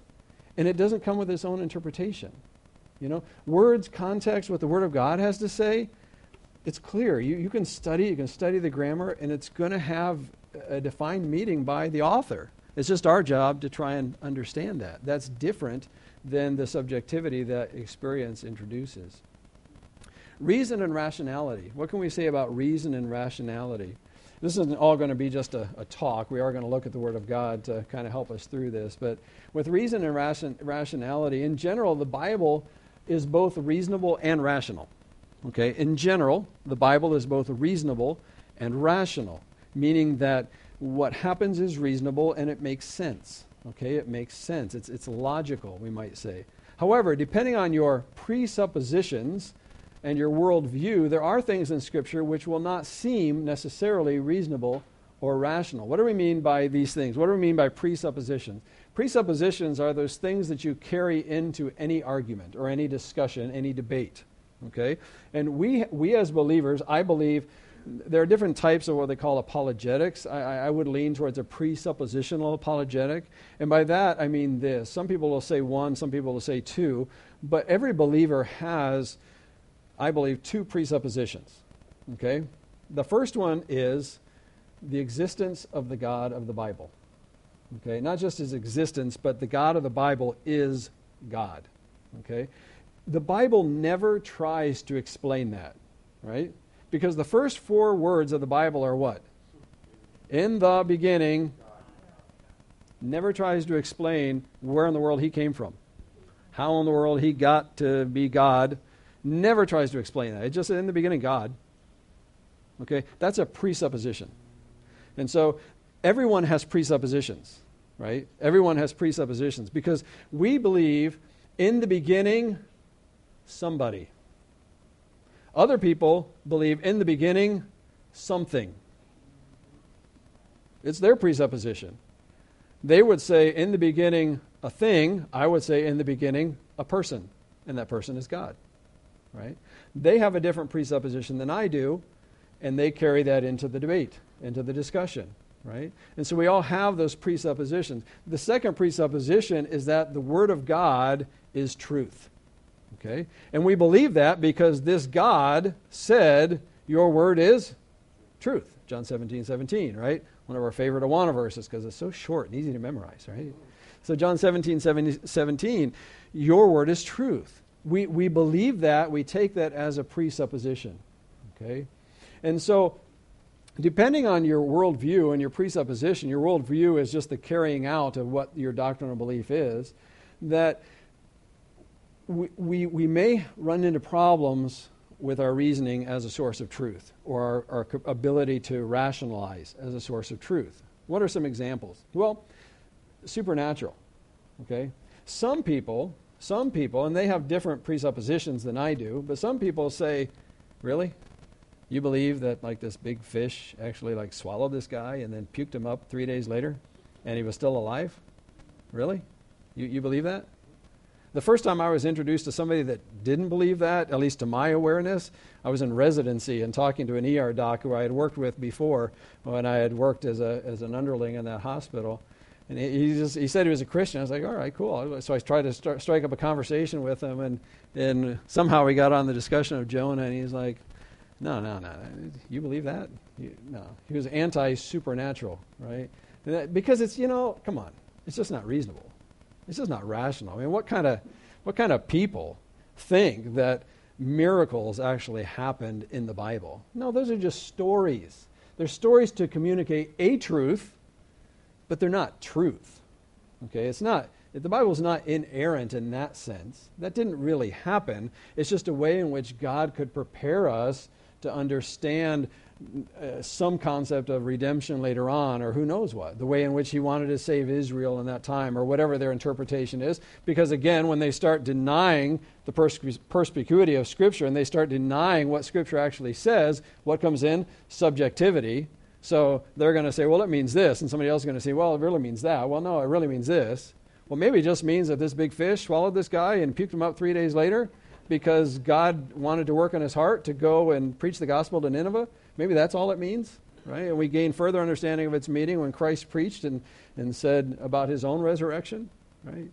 and it doesn't come with its own interpretation. You know, words, context, what the Word of God has to say, it's clear. You, you can study, you can study the grammar, and it's going to have a defined meaning by the author. It's just our job to try and understand that. That's different than the subjectivity that experience introduces. Reason and rationality. What can we say about reason and rationality? This isn't all going to be just a, a talk. We are going to look at the Word of God to kind of help us through this. But with reason and ration, rationality, in general, the Bible is both reasonable and rational. Okay, in general, the Bible is both reasonable and rational, meaning that what happens is reasonable and it makes sense. Okay, it makes sense. It's, it's logical, we might say. However, depending on your presuppositions and your worldview, there are things in Scripture which will not seem necessarily reasonable or rational. What do we mean by these things? What do we mean by presuppositions? Presuppositions are those things that you carry into any argument or any discussion, any debate. Okay? And we, we as believers, I believe, there are different types of what they call apologetics. I, I would lean towards a presuppositional apologetic. And by that, I mean this. Some people will say one, some people will say two, but every believer has, I believe, two presuppositions. Okay? The first one is the existence of the God of the Bible. Okay, not just his existence, but the God of the Bible is God. Okay? The Bible never tries to explain that, right? Because the first four words of the Bible are what? In the beginning. Never tries to explain where in the world he came from, how in the world he got to be God. Never tries to explain that. It just in the beginning, God. Okay? That's a presupposition. And so everyone has presuppositions, right? Everyone has presuppositions because we believe in the beginning, somebody. Other people believe in the beginning, something. It's their presupposition. They would say in the beginning, a thing. I would say in the beginning, a person. And that person is God, right? They have a different presupposition than I do, and they carry that into the debate, into the discussion right? And so we all have those presuppositions. The second presupposition is that the Word of God is truth. Okay? And we believe that because this God said, Your Word is truth. John 17, 17, right? One of our favorite Awana verses because it's so short and easy to memorize, right? So, John 17, 17, Your Word is truth. We, we believe that, we take that as a presupposition. Okay? And so depending on your worldview and your presupposition, your worldview is just the carrying out of what your doctrinal belief is, that we, we, we may run into problems with our reasoning as a source of truth or our, our ability to rationalize as a source of truth. What are some examples? Well, supernatural. Okay? Some people, some people, and they have different presuppositions than I do, but some people say, really? You believe that like this big fish actually like swallowed this guy and then puked him up three days later and he was still alive? Really? You, you believe that? The first time I was introduced to somebody that didn't believe that, at least to my awareness, I was in residency and talking to an ER doc who I had worked with before when I had worked as, a, as an underling in that hospital. And he, just, he said he was a Christian. I was like, all right, cool. So I tried to start, strike up a conversation with him, and, and somehow we got on the discussion of Jonah, and he's like, no, no, no. You believe that? No. He was anti supernatural, right? Because it's, you know, come on. It's just not reasonable. It's just not rational. I mean, what kind of, what kind of people think that miracles actually happened in the Bible? No, those are just stories. They're stories to communicate a truth but they're not truth. Okay, it's not the Bible is not inerrant in that sense. That didn't really happen. It's just a way in which God could prepare us to understand uh, some concept of redemption later on, or who knows what, the way in which he wanted to save Israel in that time, or whatever their interpretation is. Because again, when they start denying the perspicuity of Scripture and they start denying what Scripture actually says, what comes in? Subjectivity. So they're going to say, well, it means this. And somebody else is going to say, well, it really means that. Well, no, it really means this. Well, maybe it just means that this big fish swallowed this guy and puked him up three days later because God wanted to work on his heart to go and preach the gospel to Nineveh. Maybe that's all it means, right? And we gain further understanding of its meaning when Christ preached and, and said about his own resurrection, right?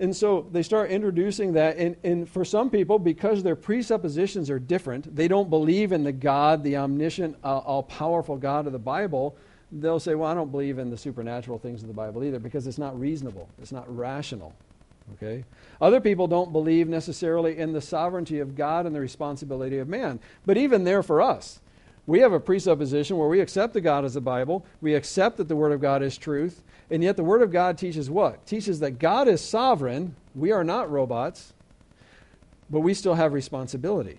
And so they start introducing that. And, and for some people, because their presuppositions are different, they don't believe in the God, the omniscient, uh, all powerful God of the Bible. They'll say, Well, I don't believe in the supernatural things of the Bible either because it's not reasonable, it's not rational. Okay? Other people don't believe necessarily in the sovereignty of God and the responsibility of man. But even there for us, we have a presupposition where we accept the God as the Bible, we accept that the Word of God is truth, and yet the Word of God teaches what? Teaches that God is sovereign. We are not robots, but we still have responsibility.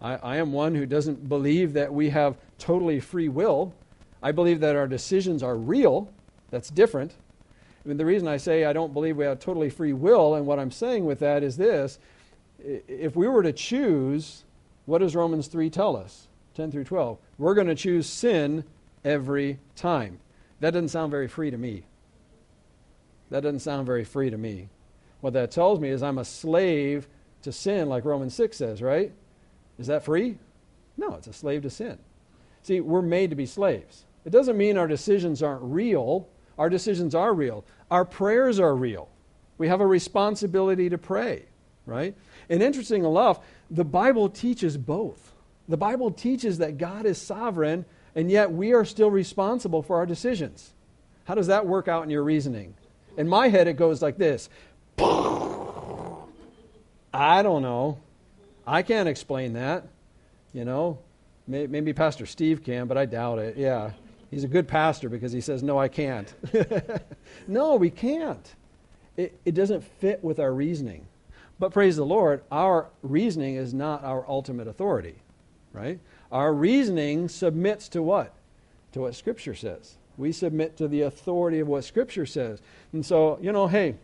I, I am one who doesn't believe that we have totally free will. I believe that our decisions are real. That's different. The reason I say I don't believe we have totally free will, and what I'm saying with that is this if we were to choose, what does Romans 3 tell us? 10 through 12. We're going to choose sin every time. That doesn't sound very free to me. That doesn't sound very free to me. What that tells me is I'm a slave to sin, like Romans 6 says, right? Is that free? No, it's a slave to sin. See, we're made to be slaves. It doesn't mean our decisions aren't real. Our decisions are real. Our prayers are real. We have a responsibility to pray, right? And interesting enough, the Bible teaches both. The Bible teaches that God is sovereign and yet we are still responsible for our decisions. How does that work out in your reasoning? In my head, it goes like this [LAUGHS] I don't know. I can't explain that. You know, maybe Pastor Steve can, but I doubt it. Yeah. He's a good pastor because he says, No, I can't. [LAUGHS] no, we can't. It, it doesn't fit with our reasoning. But praise the Lord, our reasoning is not our ultimate authority, right? Our reasoning submits to what? To what Scripture says. We submit to the authority of what Scripture says. And so, you know, hey,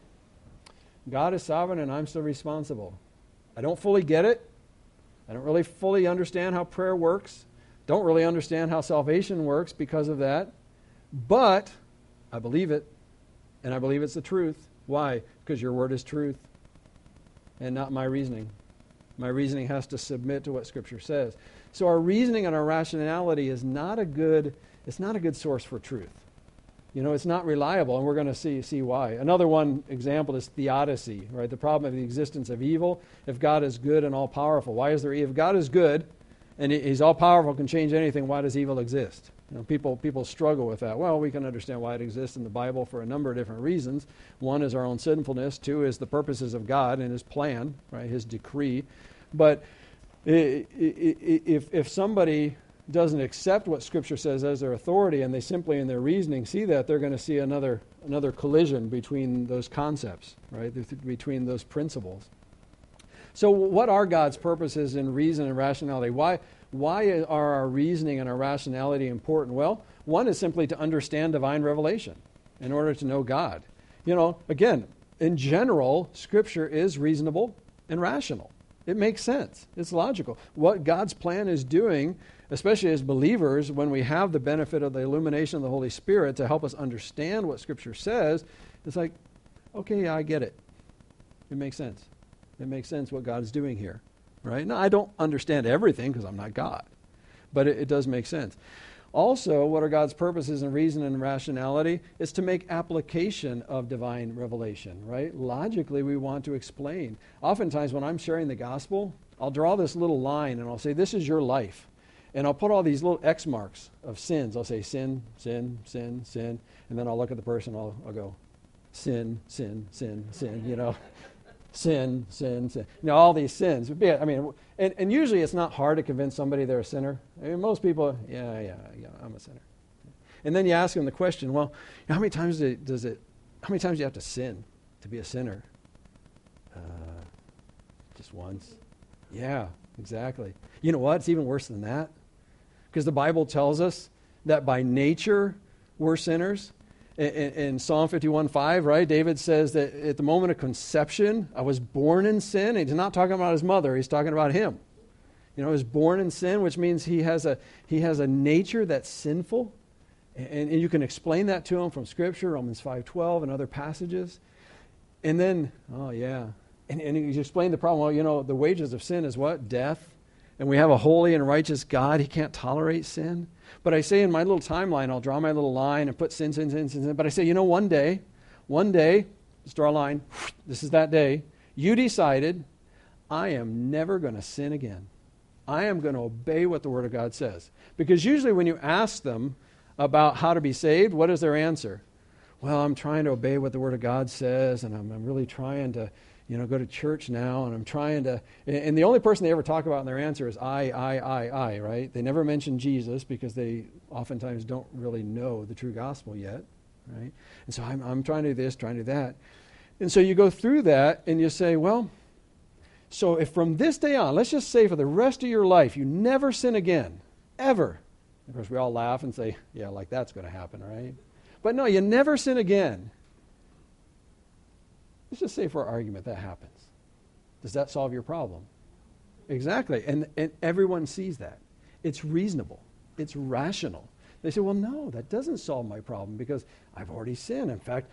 God is sovereign and I'm still responsible. I don't fully get it. I don't really fully understand how prayer works. Don't really understand how salvation works because of that. But I believe it. And I believe it's the truth. Why? Because your word is truth and not my reasoning. My reasoning has to submit to what Scripture says. So our reasoning and our rationality is not a good, it's not a good source for truth. You know, it's not reliable, and we're going to see, see why. Another one example is theodicy, right? The problem of the existence of evil. If God is good and all powerful, why is there evil? If God is good and He's all powerful, can change anything, why does evil exist? You know, people, people struggle with that. Well, we can understand why it exists in the Bible for a number of different reasons. One is our own sinfulness. Two is the purposes of God and His plan, right? His decree. But if, if somebody doesn't accept what Scripture says as their authority and they simply in their reasoning see that, they're going to see another, another collision between those concepts, right? Between those principles. So, what are God's purposes in reason and rationality? Why, why are our reasoning and our rationality important? Well, one is simply to understand divine revelation in order to know God. You know, again, in general, Scripture is reasonable and rational. It makes sense. It's logical. What God's plan is doing, especially as believers, when we have the benefit of the illumination of the Holy Spirit to help us understand what Scripture says, it's like, okay, yeah, I get it. It makes sense. It makes sense what God is doing here, right? Now, I don't understand everything because I'm not God, but it, it does make sense. Also, what are God's purposes and reason and rationality? Is to make application of divine revelation, right? Logically, we want to explain. Oftentimes, when I'm sharing the gospel, I'll draw this little line and I'll say, This is your life. And I'll put all these little X marks of sins. I'll say, Sin, sin, sin, sin. And then I'll look at the person, I'll, I'll go, Sin, sin, sin, sin, you know sin, sin, sin. You know, all these sins. I mean, and, and usually it's not hard to convince somebody they're a sinner. I mean, most people, yeah, yeah, yeah, I'm a sinner. And then you ask them the question, well, how many times does it, how many times do you have to sin to be a sinner? Uh, just once. Yeah, exactly. You know what? It's even worse than that. Because the Bible tells us that by nature we're sinners in, in Psalm 51:5, right? David says that at the moment of conception, I was born in sin. He's not talking about his mother, he's talking about him. You know, he's born in sin, which means he has a, he has a nature that's sinful. And, and you can explain that to him from Scripture, Romans 5.12 and other passages. And then, oh yeah, and, and you explain the problem. Well, you know, the wages of sin is what? Death. And we have a holy and righteous God. He can't tolerate sin. But I say in my little timeline, I'll draw my little line and put sin, sin, sin, sin, sin. But I say, you know, one day, one day, let's draw a line. [SNIFFS] This is that day. You decided, I am never going to sin again. I am going to obey what the Word of God says. Because usually when you ask them about how to be saved, what is their answer? Well, I'm trying to obey what the Word of God says, and I'm, I'm really trying to you know, go to church now, and I'm trying to. And the only person they ever talk about in their answer is I, I, I, I, right? They never mention Jesus because they oftentimes don't really know the true gospel yet, right? And so I'm, I'm trying to do this, trying to do that. And so you go through that and you say, well, so if from this day on, let's just say for the rest of your life, you never sin again, ever. Of course, we all laugh and say, yeah, like that's going to happen, right? But no, you never sin again. Let's just say, for argument, that happens. Does that solve your problem? Exactly. And, and everyone sees that. It's reasonable, it's rational. They say, well, no, that doesn't solve my problem because I've already sinned. In fact,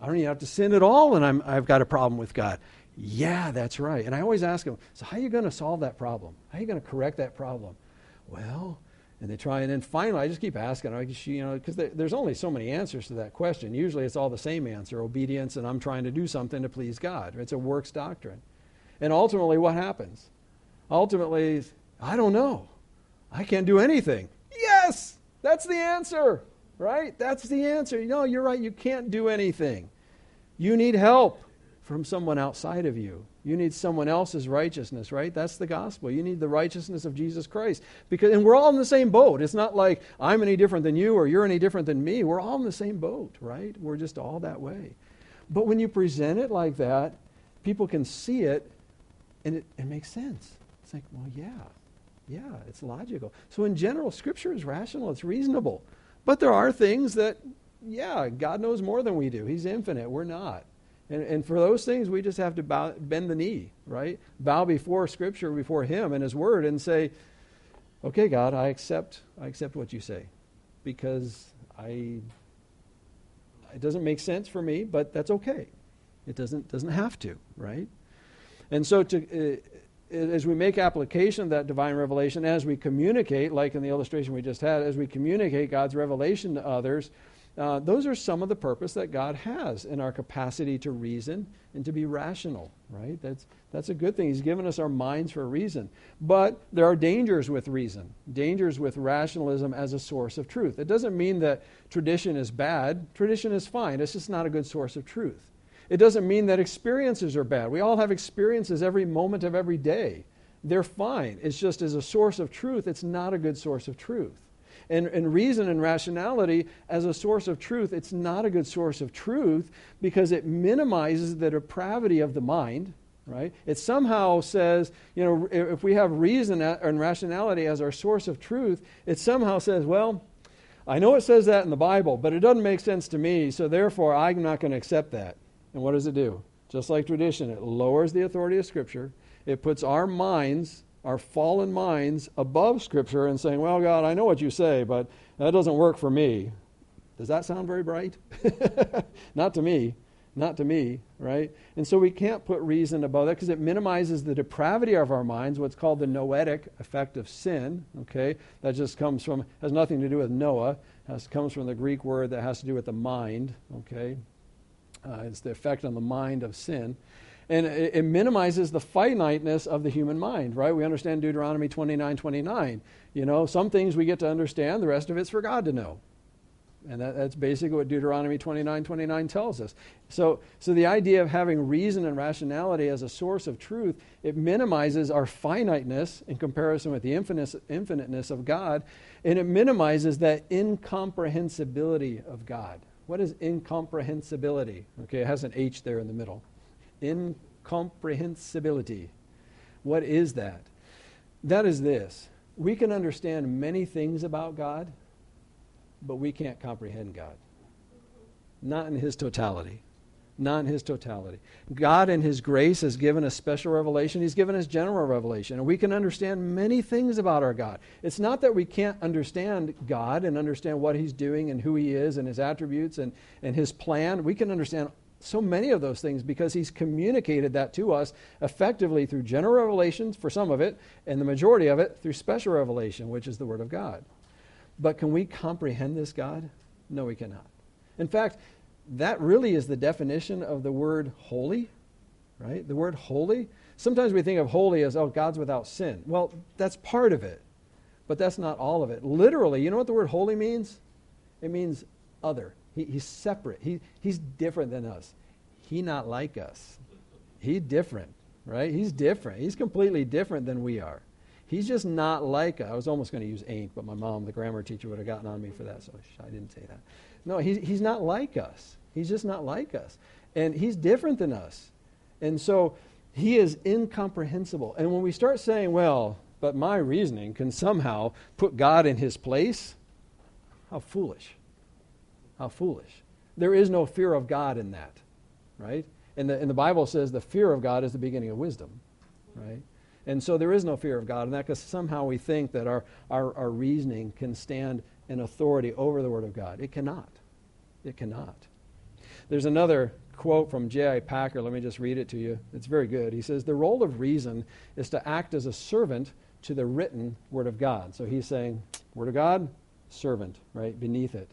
I don't even have to sin at all and I'm, I've got a problem with God. Yeah, that's right. And I always ask them, so how are you going to solve that problem? How are you going to correct that problem? Well, and they try, and then finally, I just keep asking, I just, you know, because there's only so many answers to that question. Usually, it's all the same answer: obedience, and I'm trying to do something to please God. It's a works doctrine, and ultimately, what happens? Ultimately, I don't know. I can't do anything. Yes, that's the answer, right? That's the answer. No, you're right. You can't do anything. You need help from someone outside of you. You need someone else's righteousness, right? That's the gospel. You need the righteousness of Jesus Christ. Because and we're all in the same boat. It's not like I'm any different than you or you're any different than me. We're all in the same boat, right? We're just all that way. But when you present it like that, people can see it and it, it makes sense. It's like, well, yeah. Yeah, it's logical. So in general, scripture is rational, it's reasonable. But there are things that, yeah, God knows more than we do. He's infinite. We're not. And, and for those things, we just have to bow, bend the knee, right? Bow before Scripture, before Him and His Word, and say, "Okay, God, I accept. I accept what you say, because I. It doesn't make sense for me, but that's okay. It doesn't doesn't have to, right? And so to. Uh, as we make application of that divine revelation, as we communicate, like in the illustration we just had, as we communicate God's revelation to others, uh, those are some of the purpose that God has in our capacity to reason and to be rational, right? That's, that's a good thing. He's given us our minds for a reason. But there are dangers with reason, dangers with rationalism as a source of truth. It doesn't mean that tradition is bad, tradition is fine, it's just not a good source of truth. It doesn't mean that experiences are bad. We all have experiences every moment of every day. They're fine. It's just as a source of truth, it's not a good source of truth and, and reason and rationality as a source of truth, it's not a good source of truth because it minimizes the depravity of the mind right? It somehow says, you know, if we have reason and rationality as our source of truth, it somehow says, well, I know it says that in the Bible, but it doesn't make sense to me, so therefore I'm not going to accept that. And what does it do? Just like tradition, it lowers the authority of Scripture. It puts our minds, our fallen minds, above Scripture and saying, well, God, I know what you say, but that doesn't work for me. Does that sound very bright? [LAUGHS] Not to me not to me, right? And so we can't put reason above that because it minimizes the depravity of our minds, what's called the noetic effect of sin, okay? That just comes from, has nothing to do with Noah, has, comes from the Greek word that has to do with the mind, okay? Uh, it's the effect on the mind of sin. And it, it, minimizes the finiteness of the human mind, right? We understand Deuteronomy 29 29. You know, some things we get to understand, the rest of it's for God to know. And that, that's basically what Deuteronomy 29 29 tells us. So, so the idea of having reason and rationality as a source of truth, it minimizes our finiteness in comparison with the infinite, infiniteness of God, and it minimizes that incomprehensibility of God. What is incomprehensibility? Okay, it has an H there in the middle. Incomprehensibility. What is that? That is this. We can understand many things about God but we can't comprehend God. Not in his totality. Not in his totality. God, in his grace, has given us special revelation. He's given us general revelation. And we can understand many things about our God. It's not that we can't understand God and understand what he's doing and who he is and his attributes and, and his plan. We can understand so many of those things because he's communicated that to us effectively through general revelations for some of it, and the majority of it through special revelation, which is the Word of God. But can we comprehend this God? No, we cannot. In fact, that really is the definition of the word holy, right? The word holy. Sometimes we think of holy as, oh, God's without sin. Well, that's part of it, but that's not all of it. Literally, you know what the word holy means? It means other. He, he's separate. He, he's different than us. He not like us. He's different, right? He's different. He's completely different than we are. He's just not like us. I was almost going to use ain't, but my mom, the grammar teacher, would have gotten on me for that, so I didn't say that. No, he's, he's not like us. He's just not like us. And he's different than us. And so he is incomprehensible. And when we start saying, well, but my reasoning can somehow put God in his place, how foolish. How foolish. There is no fear of God in that, right? And the, and the Bible says the fear of God is the beginning of wisdom, right? And so there is no fear of God, and that because somehow we think that our, our, our reasoning can stand in authority over the Word of God. It cannot. It cannot. There's another quote from J.I. Packer. Let me just read it to you. It's very good. He says, The role of reason is to act as a servant to the written Word of God. So he's saying, Word of God, servant, right, beneath it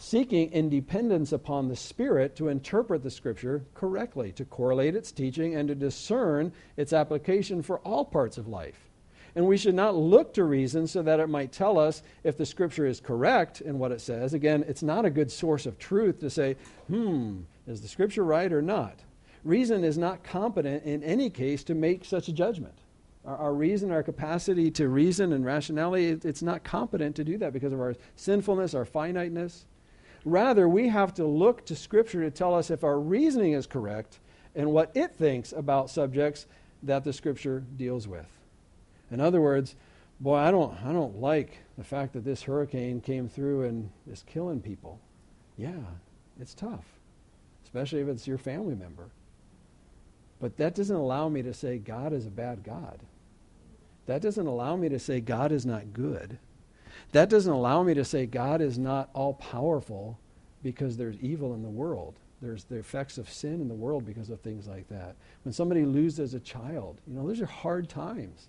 seeking independence upon the Spirit to interpret the Scripture correctly, to correlate its teaching, and to discern its application for all parts of life. And we should not look to reason so that it might tell us if the Scripture is correct in what it says. Again, it's not a good source of truth to say, hmm, is the Scripture right or not? Reason is not competent in any case to make such a judgment. Our, reason, our capacity to reason and rationality, it, it's not competent to do that because of our sinfulness, our finiteness. Rather, we have to look to Scripture to tell us if our reasoning is correct and what it thinks about subjects that the Scripture deals with. In other words, boy, I don't, I don't like the fact that this hurricane came through and is killing people. Yeah, it's tough, especially if it's your family member. But that doesn't allow me to say God is a bad God. That doesn't allow me to say God is not good. That doesn't allow me to say God is not all powerful because there's evil in the world. There's the effects of sin in the world because of things like that. When somebody loses a child, you know, those are hard times.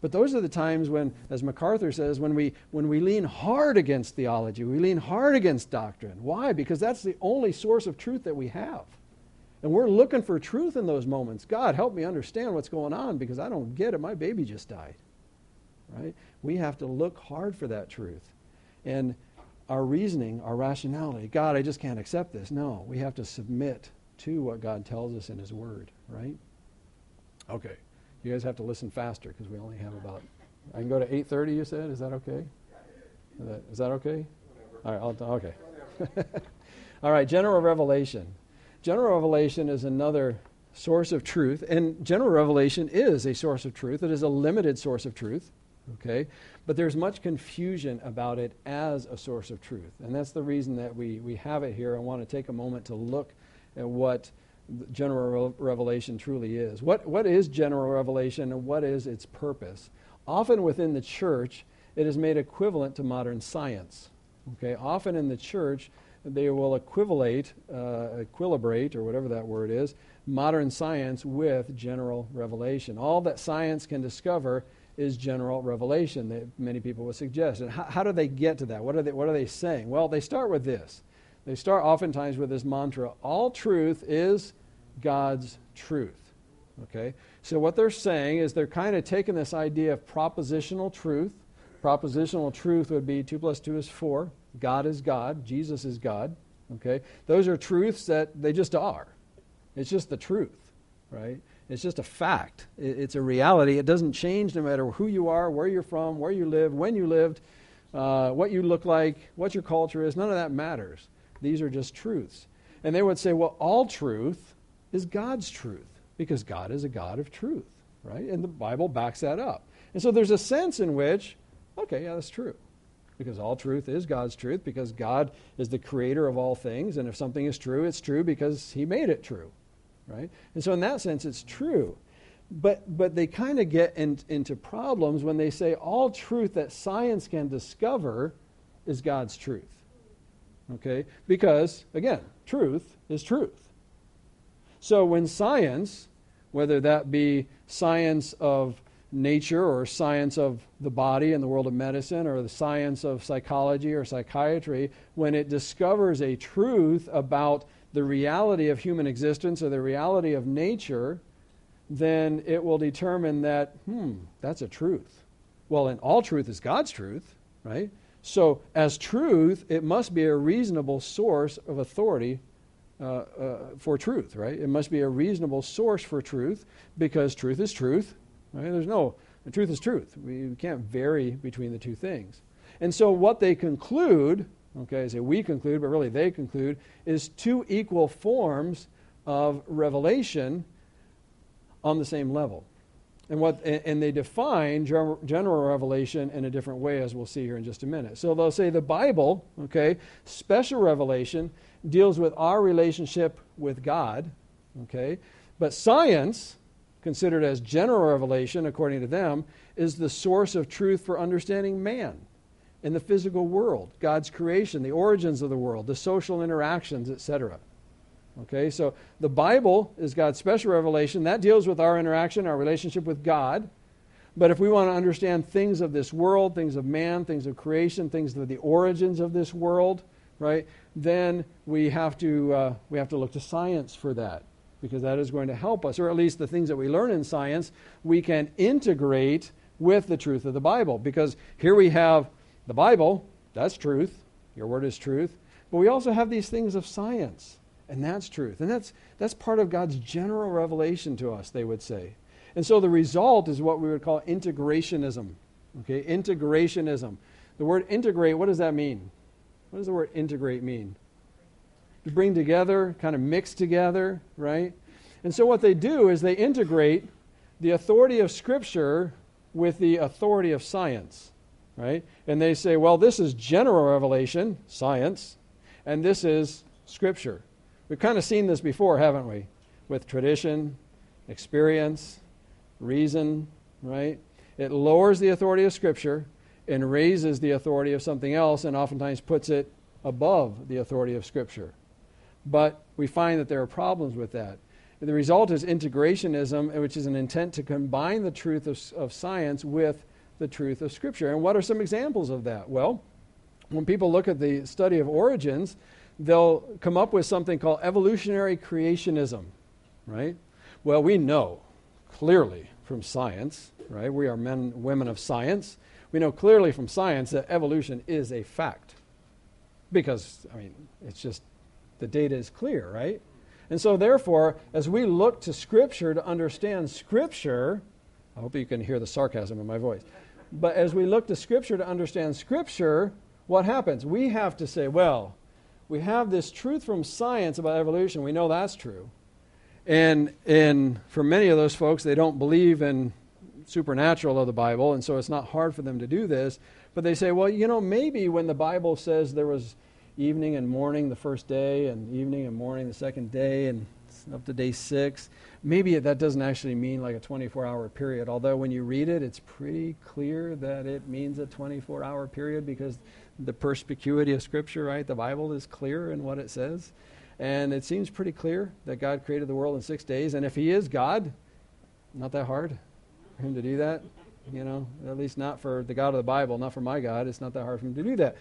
But those are the times when, as MacArthur says, when we, when we lean hard against theology, we lean hard against doctrine. Why? Because that's the only source of truth that we have. And we're looking for truth in those moments. God, help me understand what's going on because I don't get it. My baby just died. Right? we have to look hard for that truth. And our reasoning, our rationality, God, I just can't accept this. No, we have to submit to what God tells us in His Word, right? Okay. You guys have to listen faster because we only have about. I can go to 8:30. You said, is that okay? Is that, is that okay? All right. I'll, okay. [LAUGHS] All right. General revelation. General revelation is another source of truth, and general revelation is a source of truth. It is a limited source of truth, okay? But there's much confusion about it as a source of truth. And that's the reason that we, we have it here. I want to take a moment to look at what general revelation truly is. What, what is general revelation and what is its purpose? Often within the church, it is made equivalent to modern science. Okay, often in the church, they will equivalate, uh, equilibrate, or whatever that word is, modern science with general revelation. All that science can discover is general revelation, that many people would suggest. And how, how do they get to that? What are, they, what are they saying? Well, they start with this. They start oftentimes with this mantra all truth is God's truth. Okay? So what they're saying is they're kind of taking this idea of propositional truth. Propositional truth would be 2 plus 2 is 4. God is God. Jesus is God. Okay? Those are truths that they just are. It's just the truth, right? It's just a fact. It's a reality. It doesn't change no matter who you are, where you're from, where you live, when you lived, uh, what you look like, what your culture is. None of that matters. These are just truths. And they would say, well, all truth is God's truth because God is a God of truth, right? And the Bible backs that up. And so there's a sense in which, okay, yeah, that's true because all truth is God's truth, because God is the creator of all things, and if something is true, it's true because He made it true, right? And so, in that sense, it's true. But, but they kind of get in, into problems when they say all truth that science can discover is God's truth. Okay? Because, again, truth is truth. So when science, whether that be science of nature or science of the body in the world of medicine or the science of psychology or psychiatry, when it discovers a truth about the reality of human existence or the reality of nature, then it will determine that, hmm, that's a truth. Well, and all truth is God's truth, right? So, as truth, it must be a reasonable source of authority uh, uh, for truth, right? It must be a reasonable source for truth because truth is truth Right? There's no, the truth is truth. We, we can't vary between the two things. And so what they conclude, okay, say we conclude, but really they conclude, is two equal forms of revelation on the same level. And, what, and they define general revelation in a different way, as we'll see here in just a minute. So they'll say the Bible, okay, special revelation deals with our relationship with God, okay, but science considered as general revelation, according to them, is the source of truth for understanding man in the physical world, God's creation, the origins of the world, the social interactions, etc. Okay, so the Bible is God's special revelation. That deals with our interaction, our relationship with God. But if we want to understand things of this world, things of man, things of creation, things of the origins of this world, right, then we have to, uh, we have to look to science for that because that is going to help us, or at least the things that we learn in science, we can integrate with the truth of the Bible. Because here we have the Bible, that's truth, your word is truth, but we also have these things of science, and that's truth. And that's, that's part of God's general revelation to us, they would say. And so the result is what we would call integrationism. Okay, integrationism. The word integrate, what does that mean? What does the word integrate mean? to bring together, kind of mix together, right? And so what they do is they integrate the authority of Scripture with the authority of science, right? And they say, well, this is general revelation, science, and this is Scripture. We've kind of seen this before, haven't we? With tradition, experience, reason, right? It lowers the authority of Scripture and raises the authority of something else and oftentimes puts it above the authority of Scripture. But we find that there are problems with that. And the result is integrationism, which is an intent to combine the truth of, of science with the truth of Scripture. And what are some examples of that? Well, when people look at the study of origins, they'll come up with something called evolutionary creationism, right? Well, we know clearly from science, right? We are men, women of science. We know clearly from science that evolution is a fact. Because, I mean, it's just the data is clear, right? And so, therefore, as we look to Scripture to understand Scripture, I hope you can hear the sarcasm in my voice. But as we look to Scripture to understand Scripture, what happens? We have to say, well, we have this truth from science about evolution. We know that's true. And, and for many of those folks, they don't believe in supernatural of the Bible, and so it's not hard for them to do this. But they say, well, you know, maybe when the Bible says there was evening and morning the first day, and evening and morning the second day, and up to day six, maybe that doesn't actually mean like a 24 hour period. Although when you read it, it's pretty clear that it means a 24 hour period because the perspicuity of Scripture, right? The Bible is clear in what it says. And it seems pretty clear that God created the world in six days. And if He is God, not that hard for Him to do that. You know, at least not for the God of the Bible, not for my God. It's not that hard for Him to do that.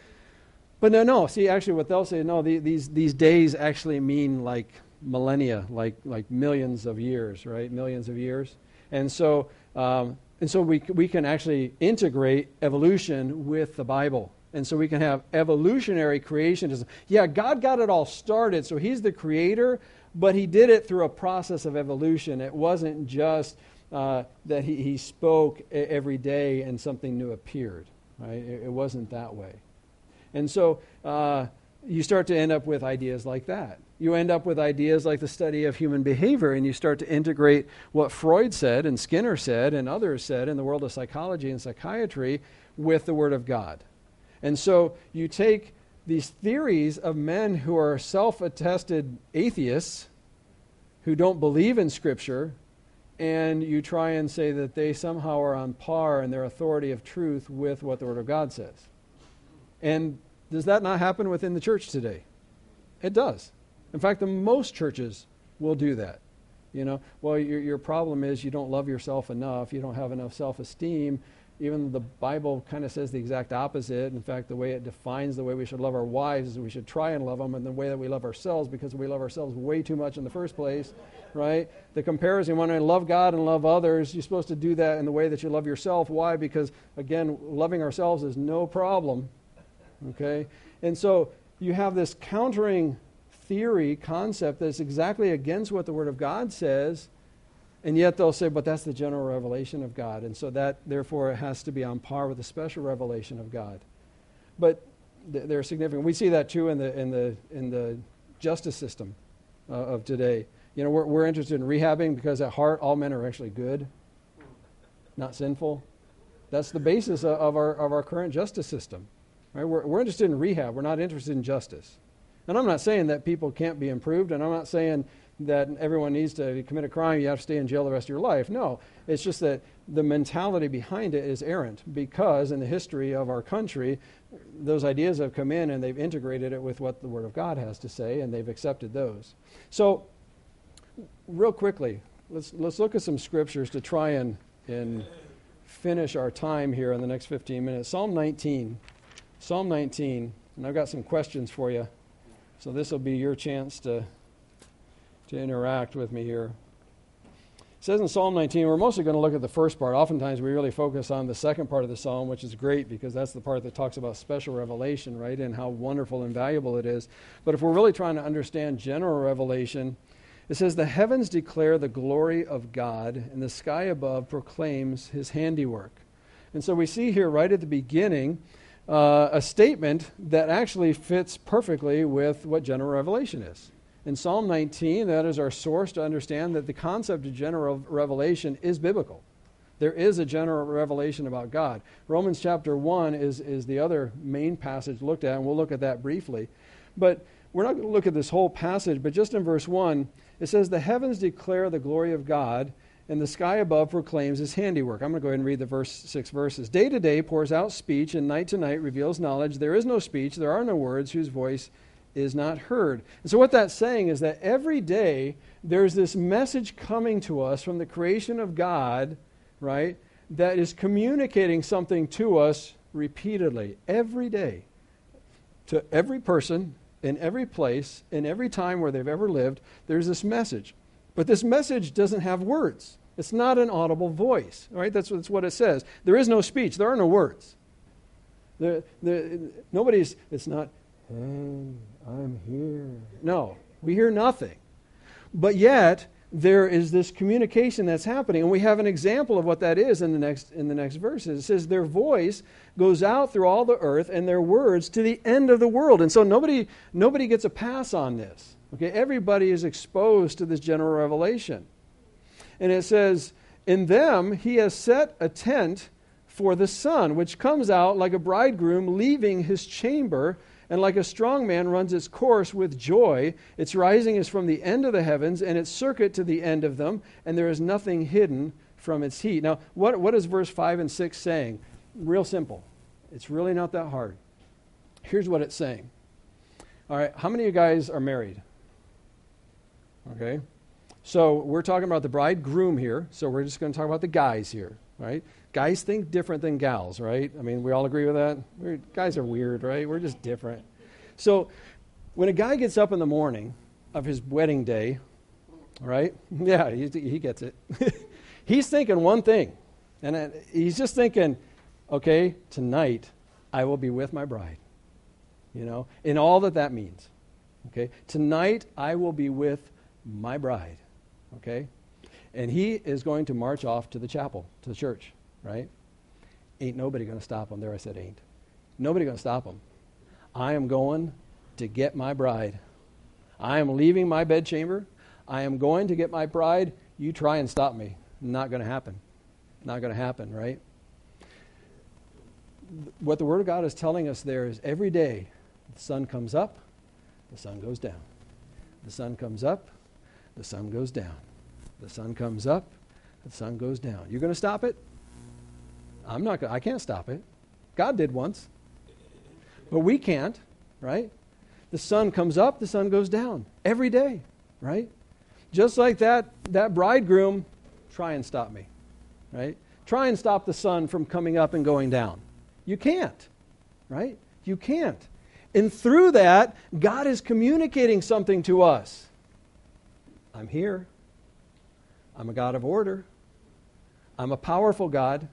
But no, no. See, actually, what they'll say, no, the, these these days actually mean like millennia, like like millions of years, right? Millions of years. And so, um, and so we we can actually integrate evolution with the Bible. And so we can have evolutionary creationism. Yeah, God got it all started, so He's the creator, but He did it through a process of evolution. It wasn't just uh, that he, he spoke every day and something new appeared. Right? It, it wasn't that way. And so uh, you start to end up with ideas like that. You end up with ideas like the study of human behavior, and you start to integrate what Freud said and Skinner said and others said in the world of psychology and psychiatry with the Word of God. And so you take these theories of men who are self attested atheists who don't believe in Scripture and you try and say that they somehow are on par in their authority of truth with what the Word of God says. And does that not happen within the church today? It does. In fact, the most churches will do that. You know, well, your, your problem is you don't love yourself enough, you don't have enough self esteem, even the Bible kind of says the exact opposite. In fact, the way it defines the way we should love our wives is we should try and love them, and the way that we love ourselves because we love ourselves way too much in the first place, right? The comparison when I love God and love others, you're supposed to do that in the way that you love yourself. Why? Because again, loving ourselves is no problem, okay? And so you have this countering theory concept that's exactly against what the Word of God says and yet they'll say, but that's the general revelation of God. And so that, therefore, it has to be on par with the special revelation of God. But th- they're significant. We see that too in the, in the, in the justice system uh, of today. You know, we're, we're interested in rehabbing because at heart, all men are actually good, not sinful. That's the basis of, of our, of our current justice system. Right? We're, we're interested in rehab, we're not interested in justice. And I'm not saying that people can't be improved, and I'm not saying that everyone needs to commit a crime, you have to stay in jail the rest of your life. No, it's just that the mentality behind it is errant because in the history of our country, those ideas have come in and they've integrated it with what the Word of God has to say, and they've accepted those. So, real quickly, let's, let's look at some scriptures to try and, and finish our time here in the next 15 minutes. Psalm 19. Psalm 19, and I've got some questions for you. So, this will be your chance to to interact with me here. It says in Psalm 19, we're mostly going to look at the first part. Oftentimes we really focus on the second part of the psalm, which is great because that's the part that talks about special revelation, right, and how wonderful and valuable it is. But if we're really trying to understand general revelation, it says, The heavens declare the glory of God, and the sky above proclaims his handiwork. And so we see here right at the beginning uh, a statement that actually fits perfectly with what general revelation is. In Psalm 19, that is our source to understand that the concept of general revelation is biblical. There is a general revelation about God. Romans chapter 1 is, is the other main passage looked at, and we'll look at that briefly. But we're not going to look at this whole passage, but just in verse 1, it says, The heavens declare the glory of God, and the sky above proclaims his handiwork. I'm going to go ahead and read the verse, six verses. Day to day pours out speech, and night to night reveals knowledge. There is no speech, there are no words whose voice is not heard. And so, what that's saying is that every day there's this message coming to us from the creation of God, right, that is communicating something to us repeatedly, every day, to every person, in every place, in every time where they've ever lived, there's this message. But this message doesn't have words. It's not an audible voice, right? That's, that's what it says. There is no speech. There are no words. There, there, nobody's, it's not, hey, I'm here. No, we hear nothing. But yet, there is this communication that's happening and we have an example of what that is in the next in the next verses it says their voice goes out through all the earth and their words to the end of the world and so nobody nobody gets a pass on this Okay, everybody is exposed to this general revelation. And it says, In them he has set a tent for the sun, which comes out like a bridegroom leaving his chamber, and like a strong man runs its course with joy. Its rising is from the end of the heavens, and its circuit to the end of them, and there is nothing hidden from its heat. Now, what, what is verse 5 and 6 saying? Real simple. It's really not that hard. Here's what it's saying. All right, how many of you guys are married? Okay. So we're talking about the bridegroom here, so we're just going to talk about the guys here, right? Guys think different than gals, right? I mean, we all agree with that? We're, guys are weird, right? We're just different. So when a guy gets up in the morning of his wedding day, right? [LAUGHS] Yeah, he, he gets it. [LAUGHS] he's thinking one thing, and he's just thinking, okay, tonight I will be with my bride, you know, in all that that means. Okay, tonight I will be with my bride. Okay, and he is going to march off to the chapel, to the church, right? Ain't nobody going to stop him. There I said, ain't. Nobody going to stop him. I am going to get my bride. I am leaving my bedchamber. I am going to get my bride. You try and stop me. Not going to happen. Not going to happen, right? What the Word of God is telling us there is every day the sun comes up, the sun goes down. The sun comes up, the sun goes down. The sun comes up, the sun goes down. You're going to stop it? I'm not I can't stop it. God did once. But we can't, right? The sun comes up, the sun goes down every day, right? Just like that that bridegroom try and stop me, right? Try and stop the sun from coming up and going down. You can't, right? You can't. And through that, God is communicating something to us. I'm here. I'm a God of order. I'm a powerful God,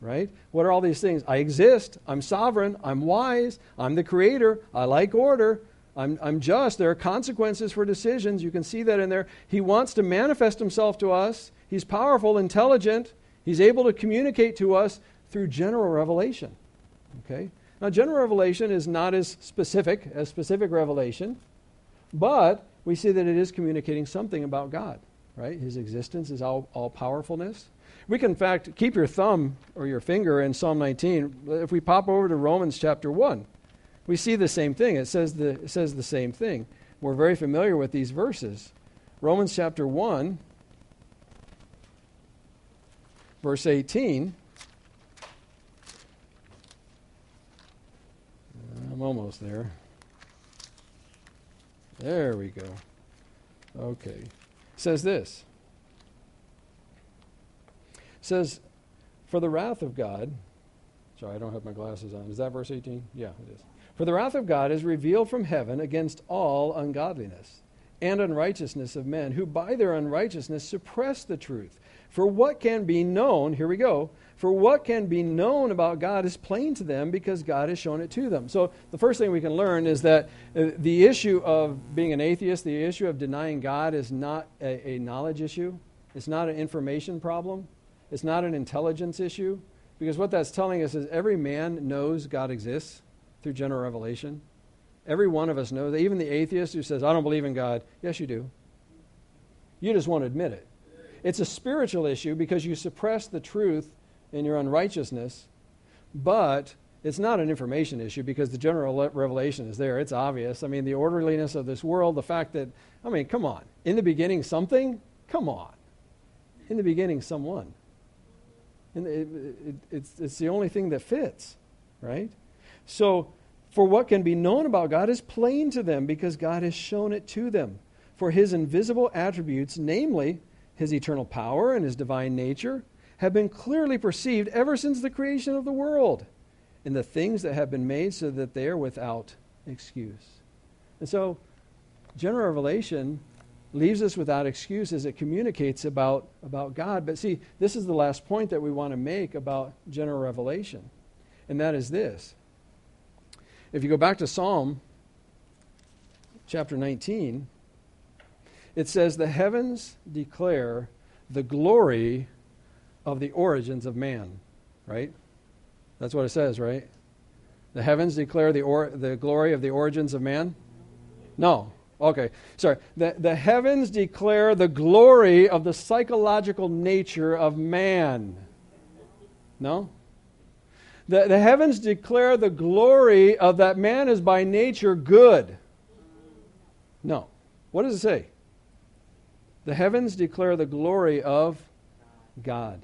right? What are all these things? I exist. I'm sovereign. I'm wise. I'm the creator. I like order. I'm, I'm just. There are consequences for decisions. You can see that in there. He wants to manifest himself to us. He's powerful, intelligent. He's able to communicate to us through general revelation. Okay? Now, general revelation is not as specific as specific revelation, but we see that it is communicating something about God, right? His existence, his all, all powerfulness. We can, in fact, keep your thumb or your finger in Psalm 19. If we pop over to Romans chapter 1, we see the same thing. It says the, it says the same thing. We're very familiar with these verses. Romans chapter 1, verse 18. I'm almost there. There we go. Okay. Says this. Says, For the wrath of God, sorry, I don't have my glasses on. Is that verse 18? Yeah, it is. For the wrath of God is revealed from heaven against all ungodliness and unrighteousness of men, who by their unrighteousness suppress the truth. For what can be known, here we go, for what can be known about God is plain to them because God has shown it to them. So the first thing we can learn is that uh, the issue of being an atheist, the issue of denying God is not a, a knowledge issue. It's not an information problem. It's not an intelligence issue. Because what that's telling us is every man knows God exists through general revelation. Every one of us knows. Even the atheist who says, I don't believe in God, yes, you do. You just won't admit it. It's a spiritual issue because you suppress the truth in your unrighteousness, but it's not an information issue because the general revelation is there. It's obvious. I mean, the orderliness of this world, the fact that, I mean, come on. In the beginning, something? Come on. In the beginning, someone. And it, it, it's, it's the only thing that fits, right? So, for what can be known about God is plain to them because God has shown it to them. For his invisible attributes, namely his eternal power and his divine nature, have been clearly perceived ever since the creation of the world in the things that have been made so that they are without excuse. And so, general revelation leaves us without excuse as it communicates about, about God. But see, this is the last point that we want to make about general revelation, and that is this. If you go back to Psalm chapter 19, it says, The heavens declare the glory of the origins of man, right? That's what it says, right? The heavens declare the, or, the glory of the origins of man? No. Okay, sorry. The, the heavens declare the glory of the psychological nature of man. No? The, the heavens declare the glory of that man is by nature good. No. What does it say? The heavens declare the glory of God.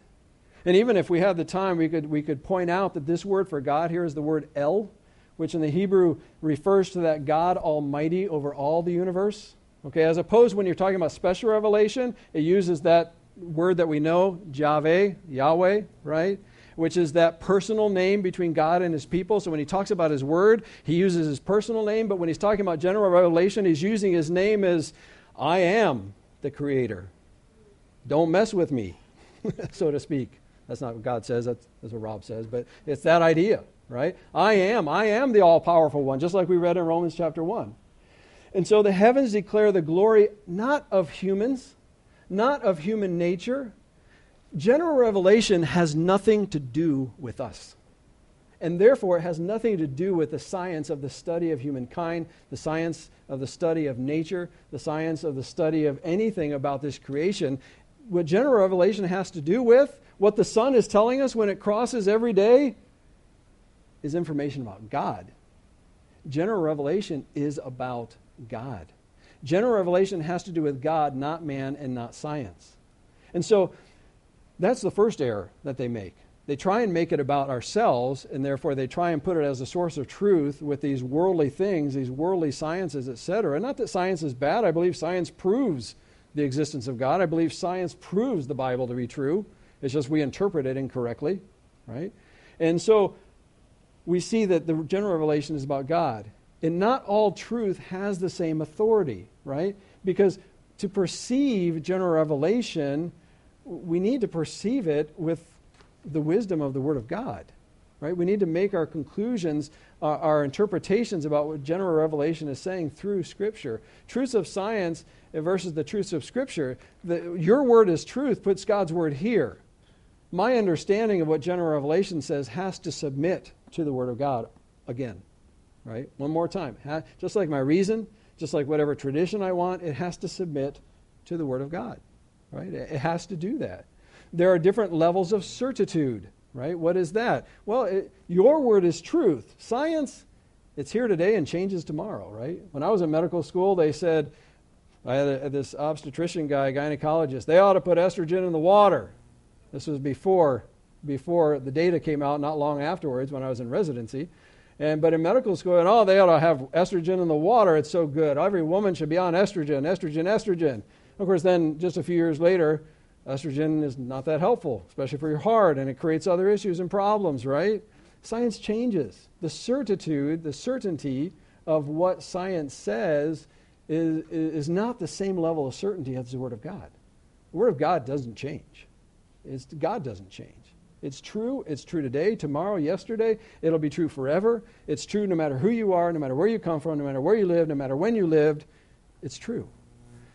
And even if we had the time, we could, we could point out that this word for God here is the word El, which in the Hebrew refers to that God Almighty over all the universe. Okay, as opposed when you're talking about special revelation, it uses that word that we know, Yahweh, Yahweh, right? Which is that personal name between God and his people. So when he talks about his word, he uses his personal name, but when he's talking about general revelation, he's using his name as I am the creator. Don't mess with me, [LAUGHS] so to speak. That's not what God says, that's, that's what Rob says, but it's that idea, right? I am. I am the all powerful one, just like we read in Romans chapter 1. And so the heavens declare the glory not of humans, not of human nature. General revelation has nothing to do with us. And therefore, it has nothing to do with the science of the study of humankind, the science of the study of nature, the science of the study of anything about this creation. What general revelation has to do with what the sun is telling us when it crosses every day is information about God. General revelation is about God. General revelation has to do with God, not man, and not science. And so that's the first error that they make. They try and make it about ourselves, and therefore they try and put it as a source of truth with these worldly things, these worldly sciences, etc. And not that science is bad. I believe science proves the existence of God. I believe science proves the Bible to be true. It's just we interpret it incorrectly, right? And so we see that the general revelation is about God. And not all truth has the same authority, right? Because to perceive general revelation, we need to perceive it with the wisdom of the Word of God, right? We need to make our conclusions, uh, our interpretations about what general revelation is saying through Scripture. Truths of science versus the truths of Scripture. The, your word is truth puts God's word here my understanding of what general revelation says has to submit to the Word of God again. Right? One more time. Just like my reason, just like whatever tradition I want, it has to submit to the Word of God. Right? It has to do that. There are different levels of certitude. Right? What is that? Well, it, your word is truth. Science, it's here today and changes tomorrow. Right? When I was in medical school, they said, I had a, this obstetrician guy, gynecologist, they ought to put estrogen in the water. This was before before the data came out, not long afterwards when I was in residency. And but in medical school, and oh, they ought to have estrogen in the water. It's so good. Every woman should be on estrogen, estrogen, estrogen. Of course, then just a few years later, estrogen is not that helpful, especially for your heart, and it creates other issues and problems. Right? Science changes. The certitude, the certainty of what science says is, is not the same level of certainty as the Word of God. The Word of God doesn't change. It's, God doesn't change. It's true. It's true today, tomorrow, yesterday. It'll be true forever. It's true no matter who you are, no matter where you come from, no matter where you live, no matter when you lived. It's true.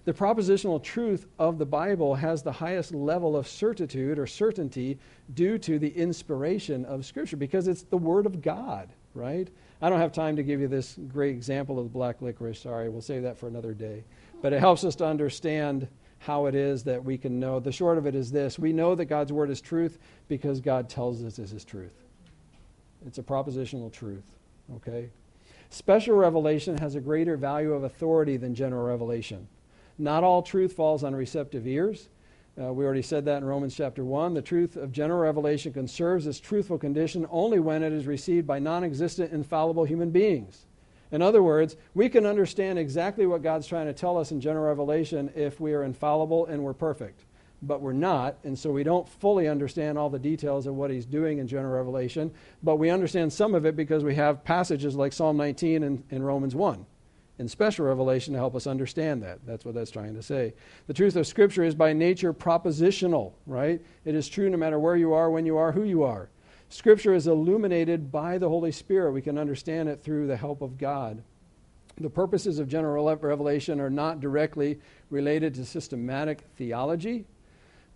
The propositional truth of the Bible has the highest level of certitude or certainty due to the inspiration of Scripture because it's the Word of God, right? I don't have time to give you this great example of the black licorice. Sorry, we'll save that for another day. But it helps us to understand how it is that we can know. The short of it is this we know that God's word is truth because God tells us this is truth. It's a propositional truth, okay? Special revelation has a greater value of authority than general revelation. Not all truth falls on receptive ears. Uh, we already said that in Romans chapter 1. The truth of general revelation conserves its truthful condition only when it is received by non existent, infallible human beings. In other words, we can understand exactly what God's trying to tell us in general revelation if we are infallible and we're perfect. But we're not, and so we don't fully understand all the details of what he's doing in general revelation, but we understand some of it because we have passages like Psalm 19 and, and Romans 1 in special revelation to help us understand that. That's what that's trying to say. The truth of Scripture is by nature propositional, right? It is true no matter where you are, when you are, who you are. Scripture is illuminated by the Holy Spirit. We can understand it through the help of God. The purposes of general revelation are not directly related to systematic theology,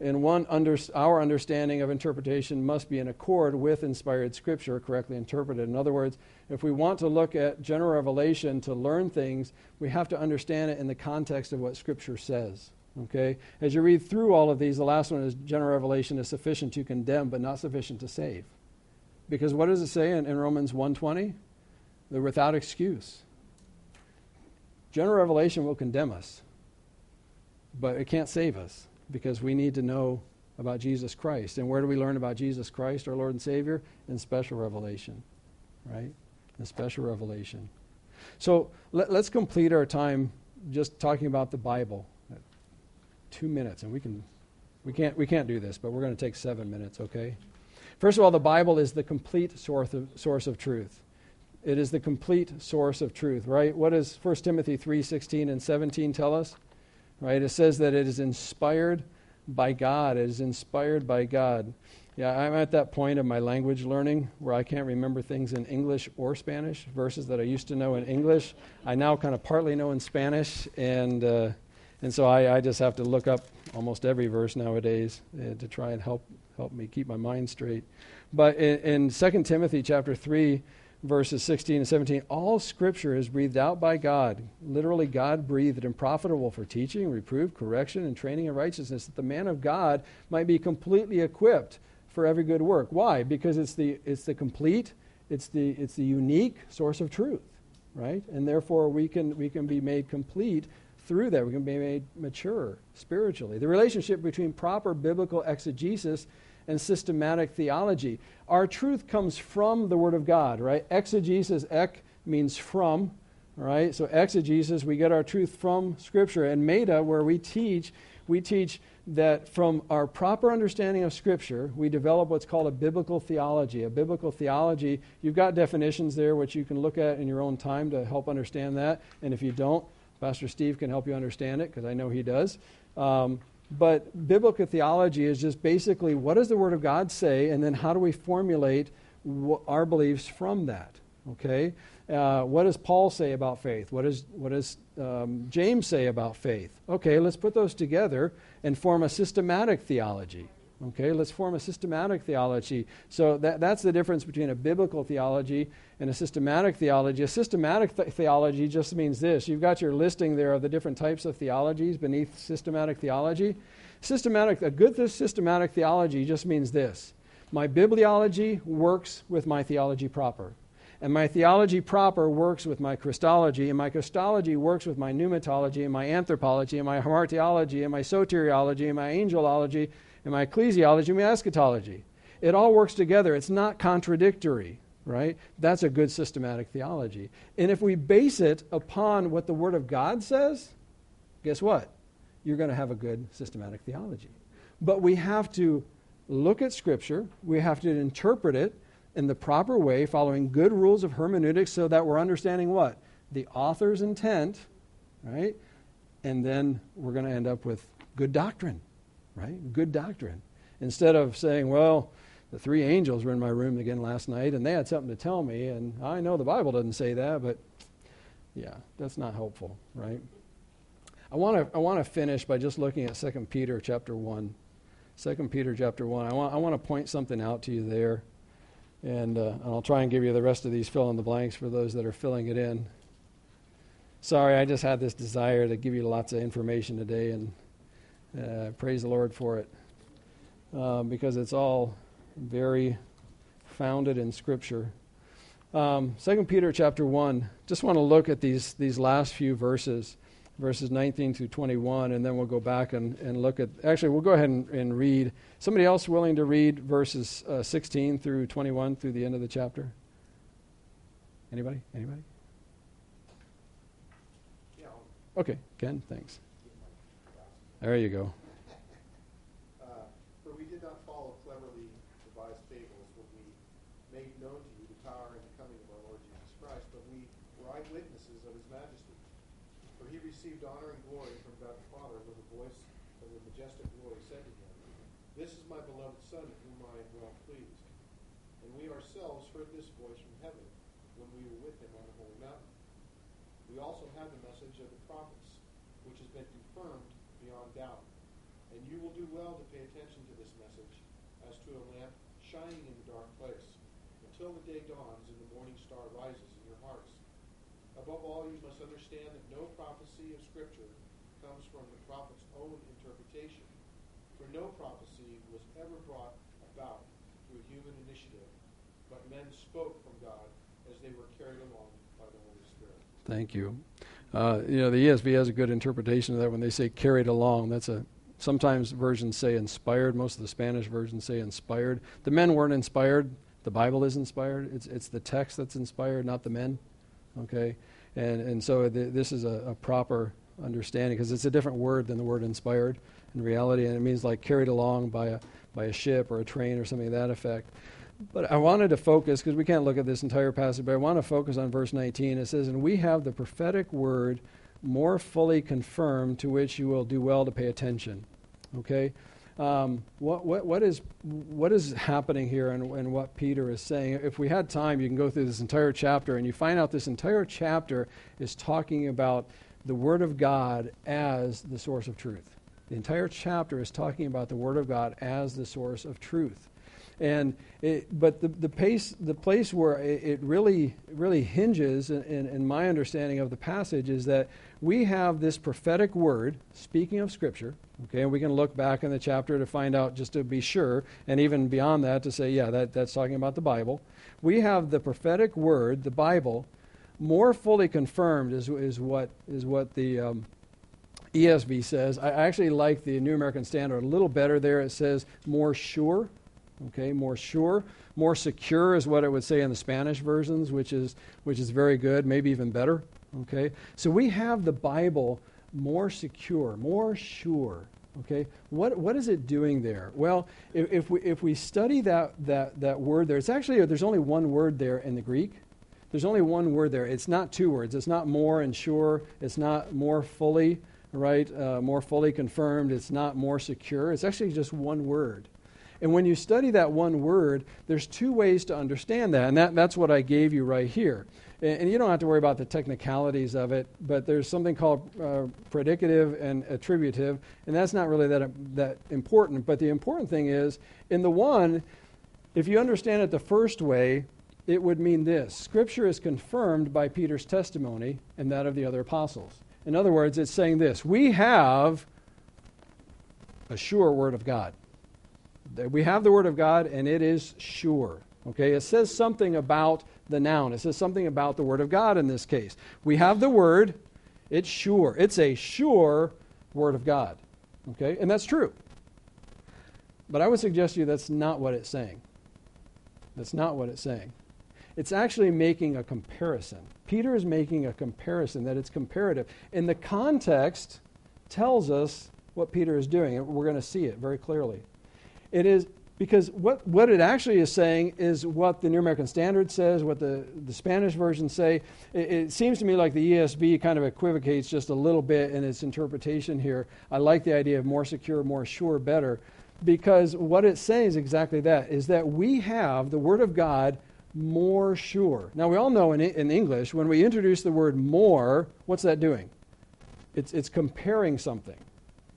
and one under, our understanding of interpretation must be in accord with inspired scripture correctly interpreted. In other words if we want to look at general revelation to learn things we have to understand it in the context of what scripture says okay? As you read through all of these the last one is general revelation is sufficient to condemn but not sufficient to save. Because what does it say in, in romans 1.20 they're without excuse. General revelation will condemn us but it can't save us because we need to know about Jesus Christ. And where do we learn about Jesus Christ, our Lord and Savior? In special revelation, right? In special revelation. So let, us complete our time just talking about the Bible. Two minutes, and we can, we can't, we can't do this, but we're going to take seven minutes, okay? First of all, the Bible is the complete source of, source of truth. It is the complete source of truth, right? What does 1 Timothy 3 16 and 17 tell us? Right? It says that it is inspired by God. It is inspired by God. Yeah, I'm at that point of my language learning where I can't remember things in English or Spanish, verses that I used to know in English. I now kind of partly know in Spanish, and, uh, and so I, I, just have to look up almost every verse nowadays uh, to try and help, help me keep my mind straight. But in, in 2 Timothy chapter 3, verses 16 and 17 all scripture is breathed out by god. Literally god breathed and profitable for teaching reproof correction and training in righteousness that the man of god might be completely equipped for every good work. Why? Because it's the it's the complete it's the it's the unique source of truth right? And therefore we can we can be made complete through that. We can be made mature spiritually. The relationship between proper biblical exegesis and systematic theology. Our truth comes from the Word of God, right? Exegesis, ek means from, right? So exegesis, we get our truth from Scripture. And meta, where we teach, we teach that from our proper understanding of Scripture, we develop what's called a biblical theology. A biblical theology, you've got definitions there which you can look at in your own time to help understand that. And if you don't, Pastor Steve can help you understand it because I know he does. Um, but biblical theology is just basically what does the Word of God say, and then how do we formulate our beliefs from that? Okay? Uh, what does Paul say about faith? What, is, what does um, James say about faith? Okay, let's put those together and form a systematic theology. Okay, let's form a systematic theology. So that, that's the difference between a biblical theology and a systematic theology. A systematic th- theology just means this you've got your listing there of the different types of theologies beneath systematic theology. Systematic, a good systematic theology just means this my bibliology works with my theology proper. And my theology proper works with my Christology, and my Christology works with my pneumatology, and my anthropology, and my hamartiology, and my soteriology, and my angelology, and my ecclesiology, my eschatology. It all works together. It's not contradictory right? That's a good systematic theology. And if we base it upon what the Word of God says, guess what? You're going to have a good systematic theology. But we have to look at Scripture, we have to interpret it in the proper way, following good rules of hermeneutics, so that we're understanding what? The author's intent, right? And then we're going to end up with good doctrine, right? Good doctrine. Instead of saying, well, the three angels were in my room again last night, and they had something to tell me. And I know the Bible doesn't say that, but yeah, that's not helpful, right? I want to I want to finish by just looking at 2 Peter chapter 1. 2 Peter chapter 1. I want I want to point something out to you there. And, uh, and I'll try and give you the rest of these fill in the blanks for those that are filling it in. Sorry, I just had this desire to give you lots of information today, and uh, praise the Lord for it. Um, because it's all very founded in Scripture. Um, 2 Peter chapter 1, just want to look at these, these last few verses, verses 19 through 21, and then we'll go back and, and look at, actually, we'll go ahead and, and read. Somebody else willing to read verses uh, 16 through 21 through the end of the chapter? Anybody? Anybody? Yeah. Okay, Ken, thanks. There you go. Uh, for we did not follow cleverly devised fables when we made known to you the power and the coming of our Lord Jesus Christ, but we were eyewitnesses of his majesty. For he received honor and glory from God the Father when the voice of the majestic glory said to him, This is my beloved Son, in whom I am well pleased. And we ourselves heard this voice from heaven when we were with him on the holy mountain. We also have the message of the prophets, which has been confirmed beyond doubt. And you will do well to pay attention to this message as to a lamp shining in the dark place, until the day dawns and the morning star rises in your hearts. Above all, you must understand that no prophecy of Scripture comes from the prophet's own interpretation. For no prophecy was ever brought about through human initiative, but men spoke from God as they were carried along by the Holy Spirit. Thank you. Uh, you know, the ESV has a good interpretation of that when they say carried along. That's a sometimes versions say inspired. Most of the Spanish versions say inspired. The men weren't inspired. The Bible is inspired. It's it's the text that's inspired, not the men. Okay, and and so this is a, a proper understanding because it's a different word than the word inspired in reality, and it means like carried along by a by a ship or a train or something of that effect. But I wanted to focus, because we can't look at this entire passage, but I want to focus on verse 19. It says, And we have the prophetic word more fully confirmed, to which you will do well to pay attention. Okay? Um, what, what, what, is, what is happening here and, and what Peter is saying? If we had time, you can go through this entire chapter, and you find out this entire chapter is talking about the Word of God as the source of truth. The entire chapter is talking about the Word of God as the source of truth. And it, but the, the, pace, the place where it, it really, really hinges, in, in, my understanding of the passage, is that we have this prophetic word, speaking of Scripture, okay, and we can look back in the chapter to find out just to be sure, and even beyond that to say, yeah, that, that's talking about the Bible. We have the prophetic word, the Bible, more fully confirmed is, is, what, is what the um, ESV says. I actually like the New American Standard a little better there. It says more sure okay more sure more secure is what it would say in the spanish versions which is which is very good maybe even better. Okay so we have the bible more secure more sure. Okay what what is it doing there? Well if, if we if we study that that that word there it's actually there's only one word there in the greek. There's only one word there. It's not two words. It's not more and sure. It's not more fully right uh, more fully confirmed. It's not more secure. It's actually just one word and when you study that one word, there's two ways to understand that. And that, that's what I gave you right here. And, and you don't have to worry about the technicalities of it, but there's something called uh, predicative and attributive. And that's not really that, that important. But the important thing is, in the one, if you understand it the first way, it would mean this Scripture is confirmed by Peter's testimony and that of the other apostles. In other words, it's saying this We have a sure word of God we have the Word of God, and it is sure. Okay, it says something about the noun. It says something about the Word of God in this case. We have the Word, it's sure. It's a sure Word of God. Okay, and that's true. But I would suggest to you that's not what it's saying. That's not what it's saying. It's actually making a comparison. Peter is making a comparison that it's comparative. And the context tells us what Peter is doing. We're going to see it very clearly. It is because what, what it actually is saying is what the New American Standard says, what the, the Spanish versions say. It, it, seems to me like the ESV kind of equivocates just a little bit in its interpretation here. I like the idea of more secure, more sure, better, because what it's saying is exactly that, is that we have the Word of God more sure. Now, we all know in, in English, when we introduce the word more, what's that doing? It's, it's comparing something.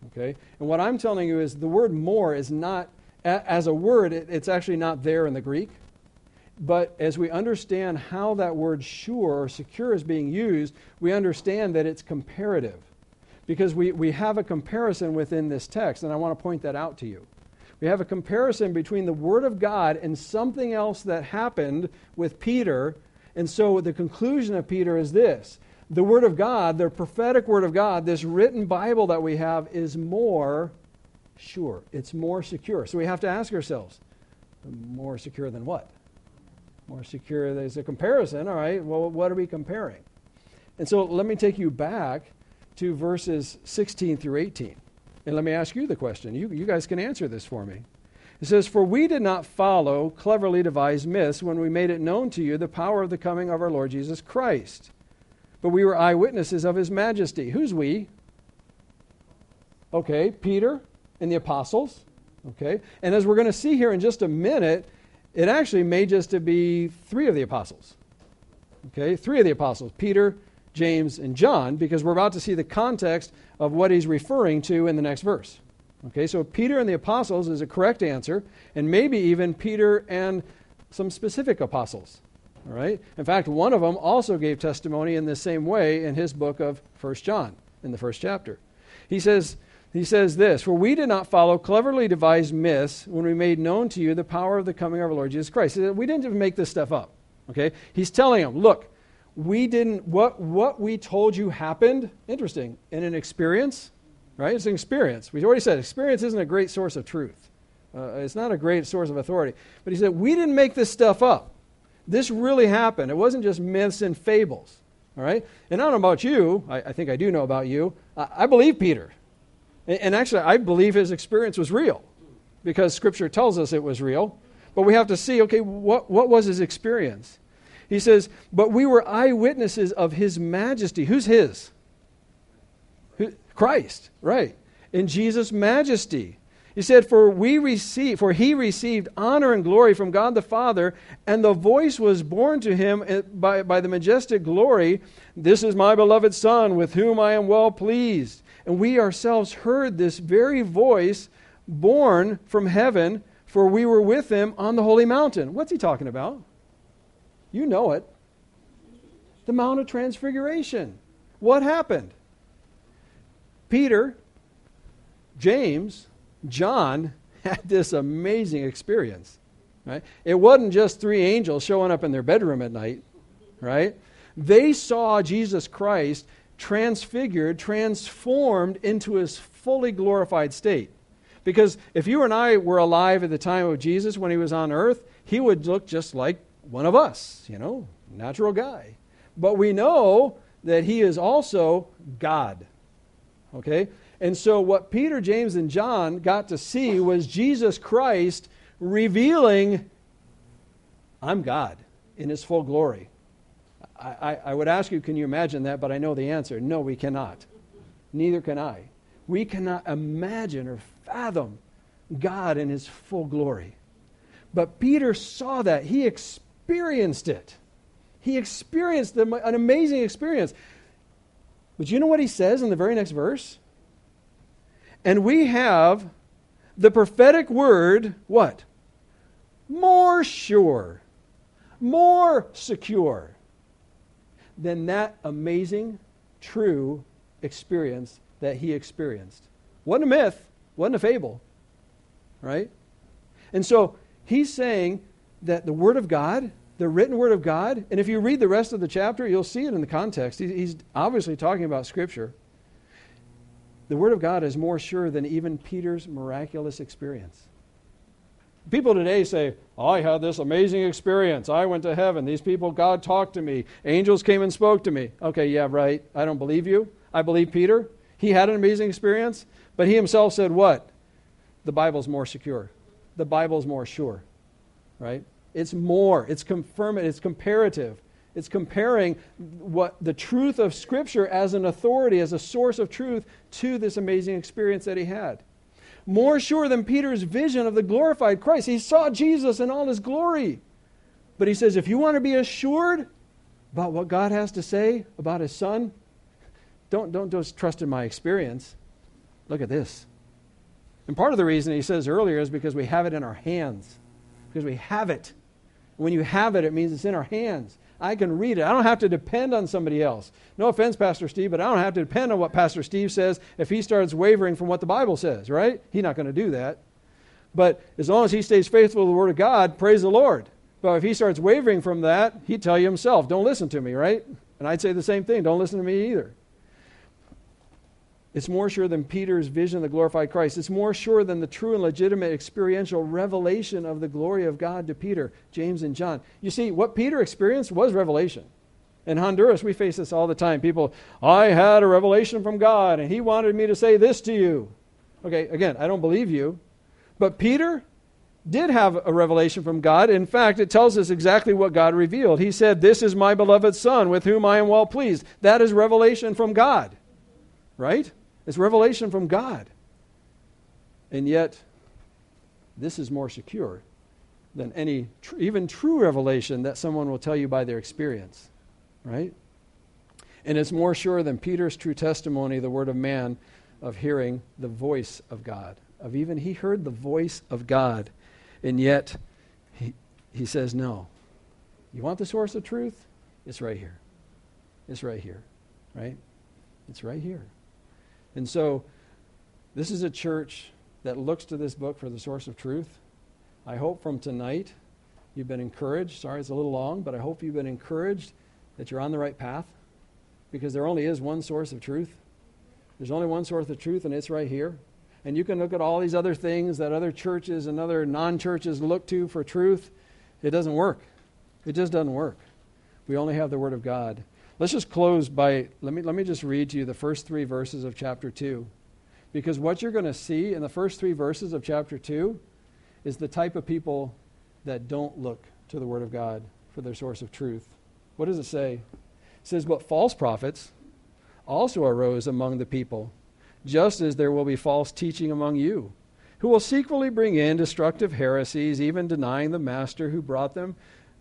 Okay? And what I'm telling you is the word more is not as a word, it's actually not there in the Greek. But as we understand how that word sure or secure is being used, we understand that it's comparative. Because we, we have a comparison within this text, and I want to point that out to you. We have a comparison between the Word of God and something else that happened with Peter. And so the conclusion of Peter is this the Word of God, the prophetic Word of God, this written Bible that we have, is more sure. It's more secure. So we have to ask ourselves, more secure than what? More secure, there's a comparison. All right, well, what are we comparing? And so let me take you back to verses 16 through 18. And let me ask you the question. You, you guys can answer this for me. It says, For we did not follow cleverly devised myths when we made it known to you the power of the coming of our Lord Jesus Christ. But we were eyewitnesses of his majesty. Who's we? Okay, Peter, and the apostles. Okay? And as we're going to see here in just a minute, it actually may just be three of the apostles. Okay? Three of the apostles Peter, James, and John, because we're about to see the context of what he's referring to in the next verse. Okay, so Peter and the apostles is a correct answer, and maybe even Peter and some specific apostles. All right? In fact, one of them also gave testimony in the same way in his book of 1 John, in the first chapter. He says, he says this For we did not follow cleverly devised myths when we made known to you the power of the coming of our Lord Jesus Christ. We didn't just make this stuff up. Okay? He's telling them, look, we didn't, what, what we told you happened, interesting, in an experience, right? It's an experience. We already said experience isn't a great source of truth, uh, it's not a great source of authority. But he said, we didn't make this stuff up. This really happened. It wasn't just myths and fables. All right? And I don't know about you. I, I think I do know about you. I, I believe Peter. And, actually, I believe his experience was real because Scripture tells us it was real. But we have to see okay, what, what was his experience? He says, But we were eyewitnesses of his majesty. Who's his? Christ, right. In Jesus' majesty. He said, For we receive, for he received honor and glory from God the Father, and the voice was borne to him eh, by, by the majestic glory, This is my beloved Son, with whom I am well pleased. And we ourselves heard this very voice borne from heaven, for we were with him on the holy mountain. What's he talking about? You know it. The Mount of Transfiguration. What happened? Peter, James, John [LAUGHS] had this amazing experience. Right? It wasn't just three angels showing up in their bedroom at night, right? They saw Jesus Christ transfigured, transformed into his fully glorified state. Because if you and I were alive at the time of Jesus when he was on earth, he would look just like one of us, you know, natural guy. But we know that he is also God. Okay? And so, what Peter, James, and John got to see was Jesus Christ revealing, I'm God in his full glory. I, I, would ask you, can you imagine that? But I know the answer. No, we cannot. Neither can I. We cannot imagine or fathom God in his full glory. But Peter saw that. He experienced it. He experienced an amazing experience. But you know what he says in the very next verse? And we have the prophetic word, what? More sure, more secure than that amazing, true experience that he experienced. Wasn't a myth, wasn't a fable, right? And so he's saying that the Word of God, the written Word of God, and if you read the rest of the chapter, you'll see it in the context. He's obviously talking about Scripture. The Word of God is more sure than even Peter's miraculous experience. People today say, I had this amazing experience. I went to heaven. These people, God talked to me. Angels came and spoke to me. Okay, yeah, right. I don't believe you. I believe Peter. He had an amazing experience, but he himself said, What? The Bible's more secure. The Bible's more sure, right? It's more. It's confirmative. It's comparative. It's comparing what the truth of Scripture as an authority, as a source of truth, to this amazing experience that he had. More sure than Peter's vision of the glorified Christ. He saw Jesus in all his glory. But he says, if you want to be assured about what God has to say about his son, don't, don't just trust in my experience. Look at this. And part of the reason he says earlier is because we have it in our hands. Because we have it. When you have it, it means it's in our hands. I can read it. I don't have to depend on somebody else. No offense, Pastor Steve, but I don't have to depend on what Pastor Steve says if he starts wavering from what the Bible says, right? He's not going to do that. But as long as he stays faithful to the Word of God, praise the Lord. But if he starts wavering from that, he'd tell you himself, don't listen to me, right? And I'd say the same thing, don't listen to me either. It's more sure than Peter's vision of the glorified Christ. It's more sure than the true and legitimate experiential revelation of the glory of God to Peter, James, and John. You see, what Peter experienced was revelation. In Honduras, we face this all the time. People, I had a revelation from God, and he wanted me to say this to you. Okay, again, I don't believe you. But Peter did have a revelation from God. In fact, it tells us exactly what God revealed. He said, This is my beloved Son, with whom I am well pleased. That is revelation from God, right? It's revelation from God. And yet, this is more secure than any, tr- even true revelation that someone will tell you by their experience, right? And it's more sure than Peter's true testimony, the word of man, of hearing the voice of God. of even he heard the voice of God. And yet he, he says, No. You want the source of truth? It's right here. It's right here. Right? It's right here. And so this is a church that looks to this book for the source of truth. I hope from tonight you've been encouraged. Sorry it's a little long, but I hope you've been encouraged that you're on the right path because there only is one source of truth. There's only one source of truth, and it's right here. And you can look at all these other things that other churches and other non churches look to for truth. It doesn't work. It just doesn't work. We only have the Word of God. Let's just close by, let me, let me just read to you the first three verses of chapter 2. Because what you're going to see in the first three verses of chapter 2 is the type of people that don't look to the Word of God for their source of truth. What does it say? It says, But false prophets also arose among the people, just as there will be false teaching among you, who will secretly bring in destructive heresies, even denying the master who brought them,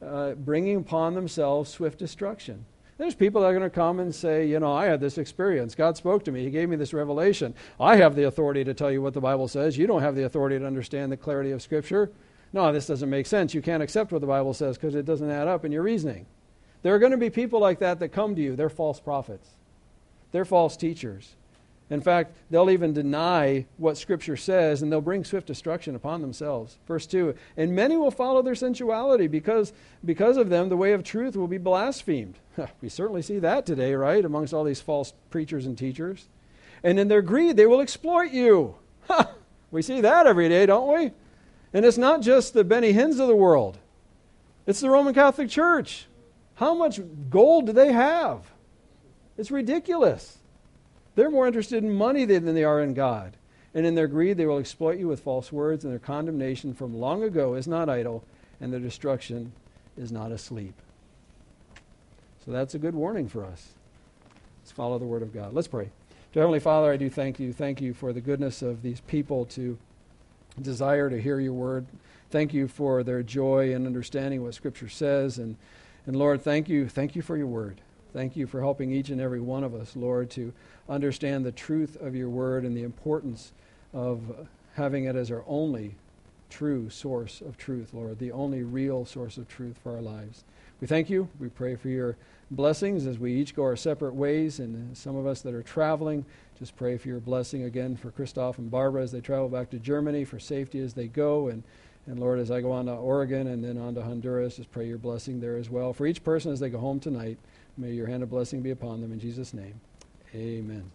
uh, bringing upon themselves swift destruction. There's people that are going to come and say, you know, I had this experience. God spoke to me. He gave me this revelation. I have the authority to tell you what the Bible says. You don't have the authority to understand the clarity of Scripture. No, this doesn't make sense. You can't accept what the Bible says because it doesn't add up in your reasoning. There are going to be people like that that come to you. They're false prophets, they're false teachers. In fact, they'll even deny what Scripture says and they'll bring swift destruction upon themselves. Verse 2 And many will follow their sensuality because, because of them, the way of truth will be blasphemed. [LAUGHS] we certainly see that today, right, amongst all these false preachers and teachers. And in their greed, they will exploit you. [LAUGHS] we see that every day, don't we? And it's not just the Benny Hinns of the world, it's the Roman Catholic Church. How much gold do they have? It's ridiculous. They're more interested in money than they are in God. And in their greed, they will exploit you with false words, and their condemnation from long ago is not idle, and their destruction is not asleep. So that's a good warning for us. Let's follow the Word of God. Let's pray. Dear Heavenly Father, I do thank you. Thank you for the goodness of these people to desire to hear your Word. Thank you for their joy in understanding what Scripture says. And, and Lord, thank you. Thank you for your Word. Thank you for helping each and every one of us, Lord, to understand the truth of your word and the importance of having it as our only true source of truth, Lord, the only real source of truth for our lives. We thank you. We pray for your blessings as we each go our separate ways, and some of us that are traveling, just pray for your blessing again for Christoph and Barbara as they travel back to Germany, for safety as they go, and and Lord, as I go on to Oregon and then on to Honduras, just pray your blessing there as well. For each person as they go home tonight, May your hand of blessing be upon them in Jesus' name. Amen.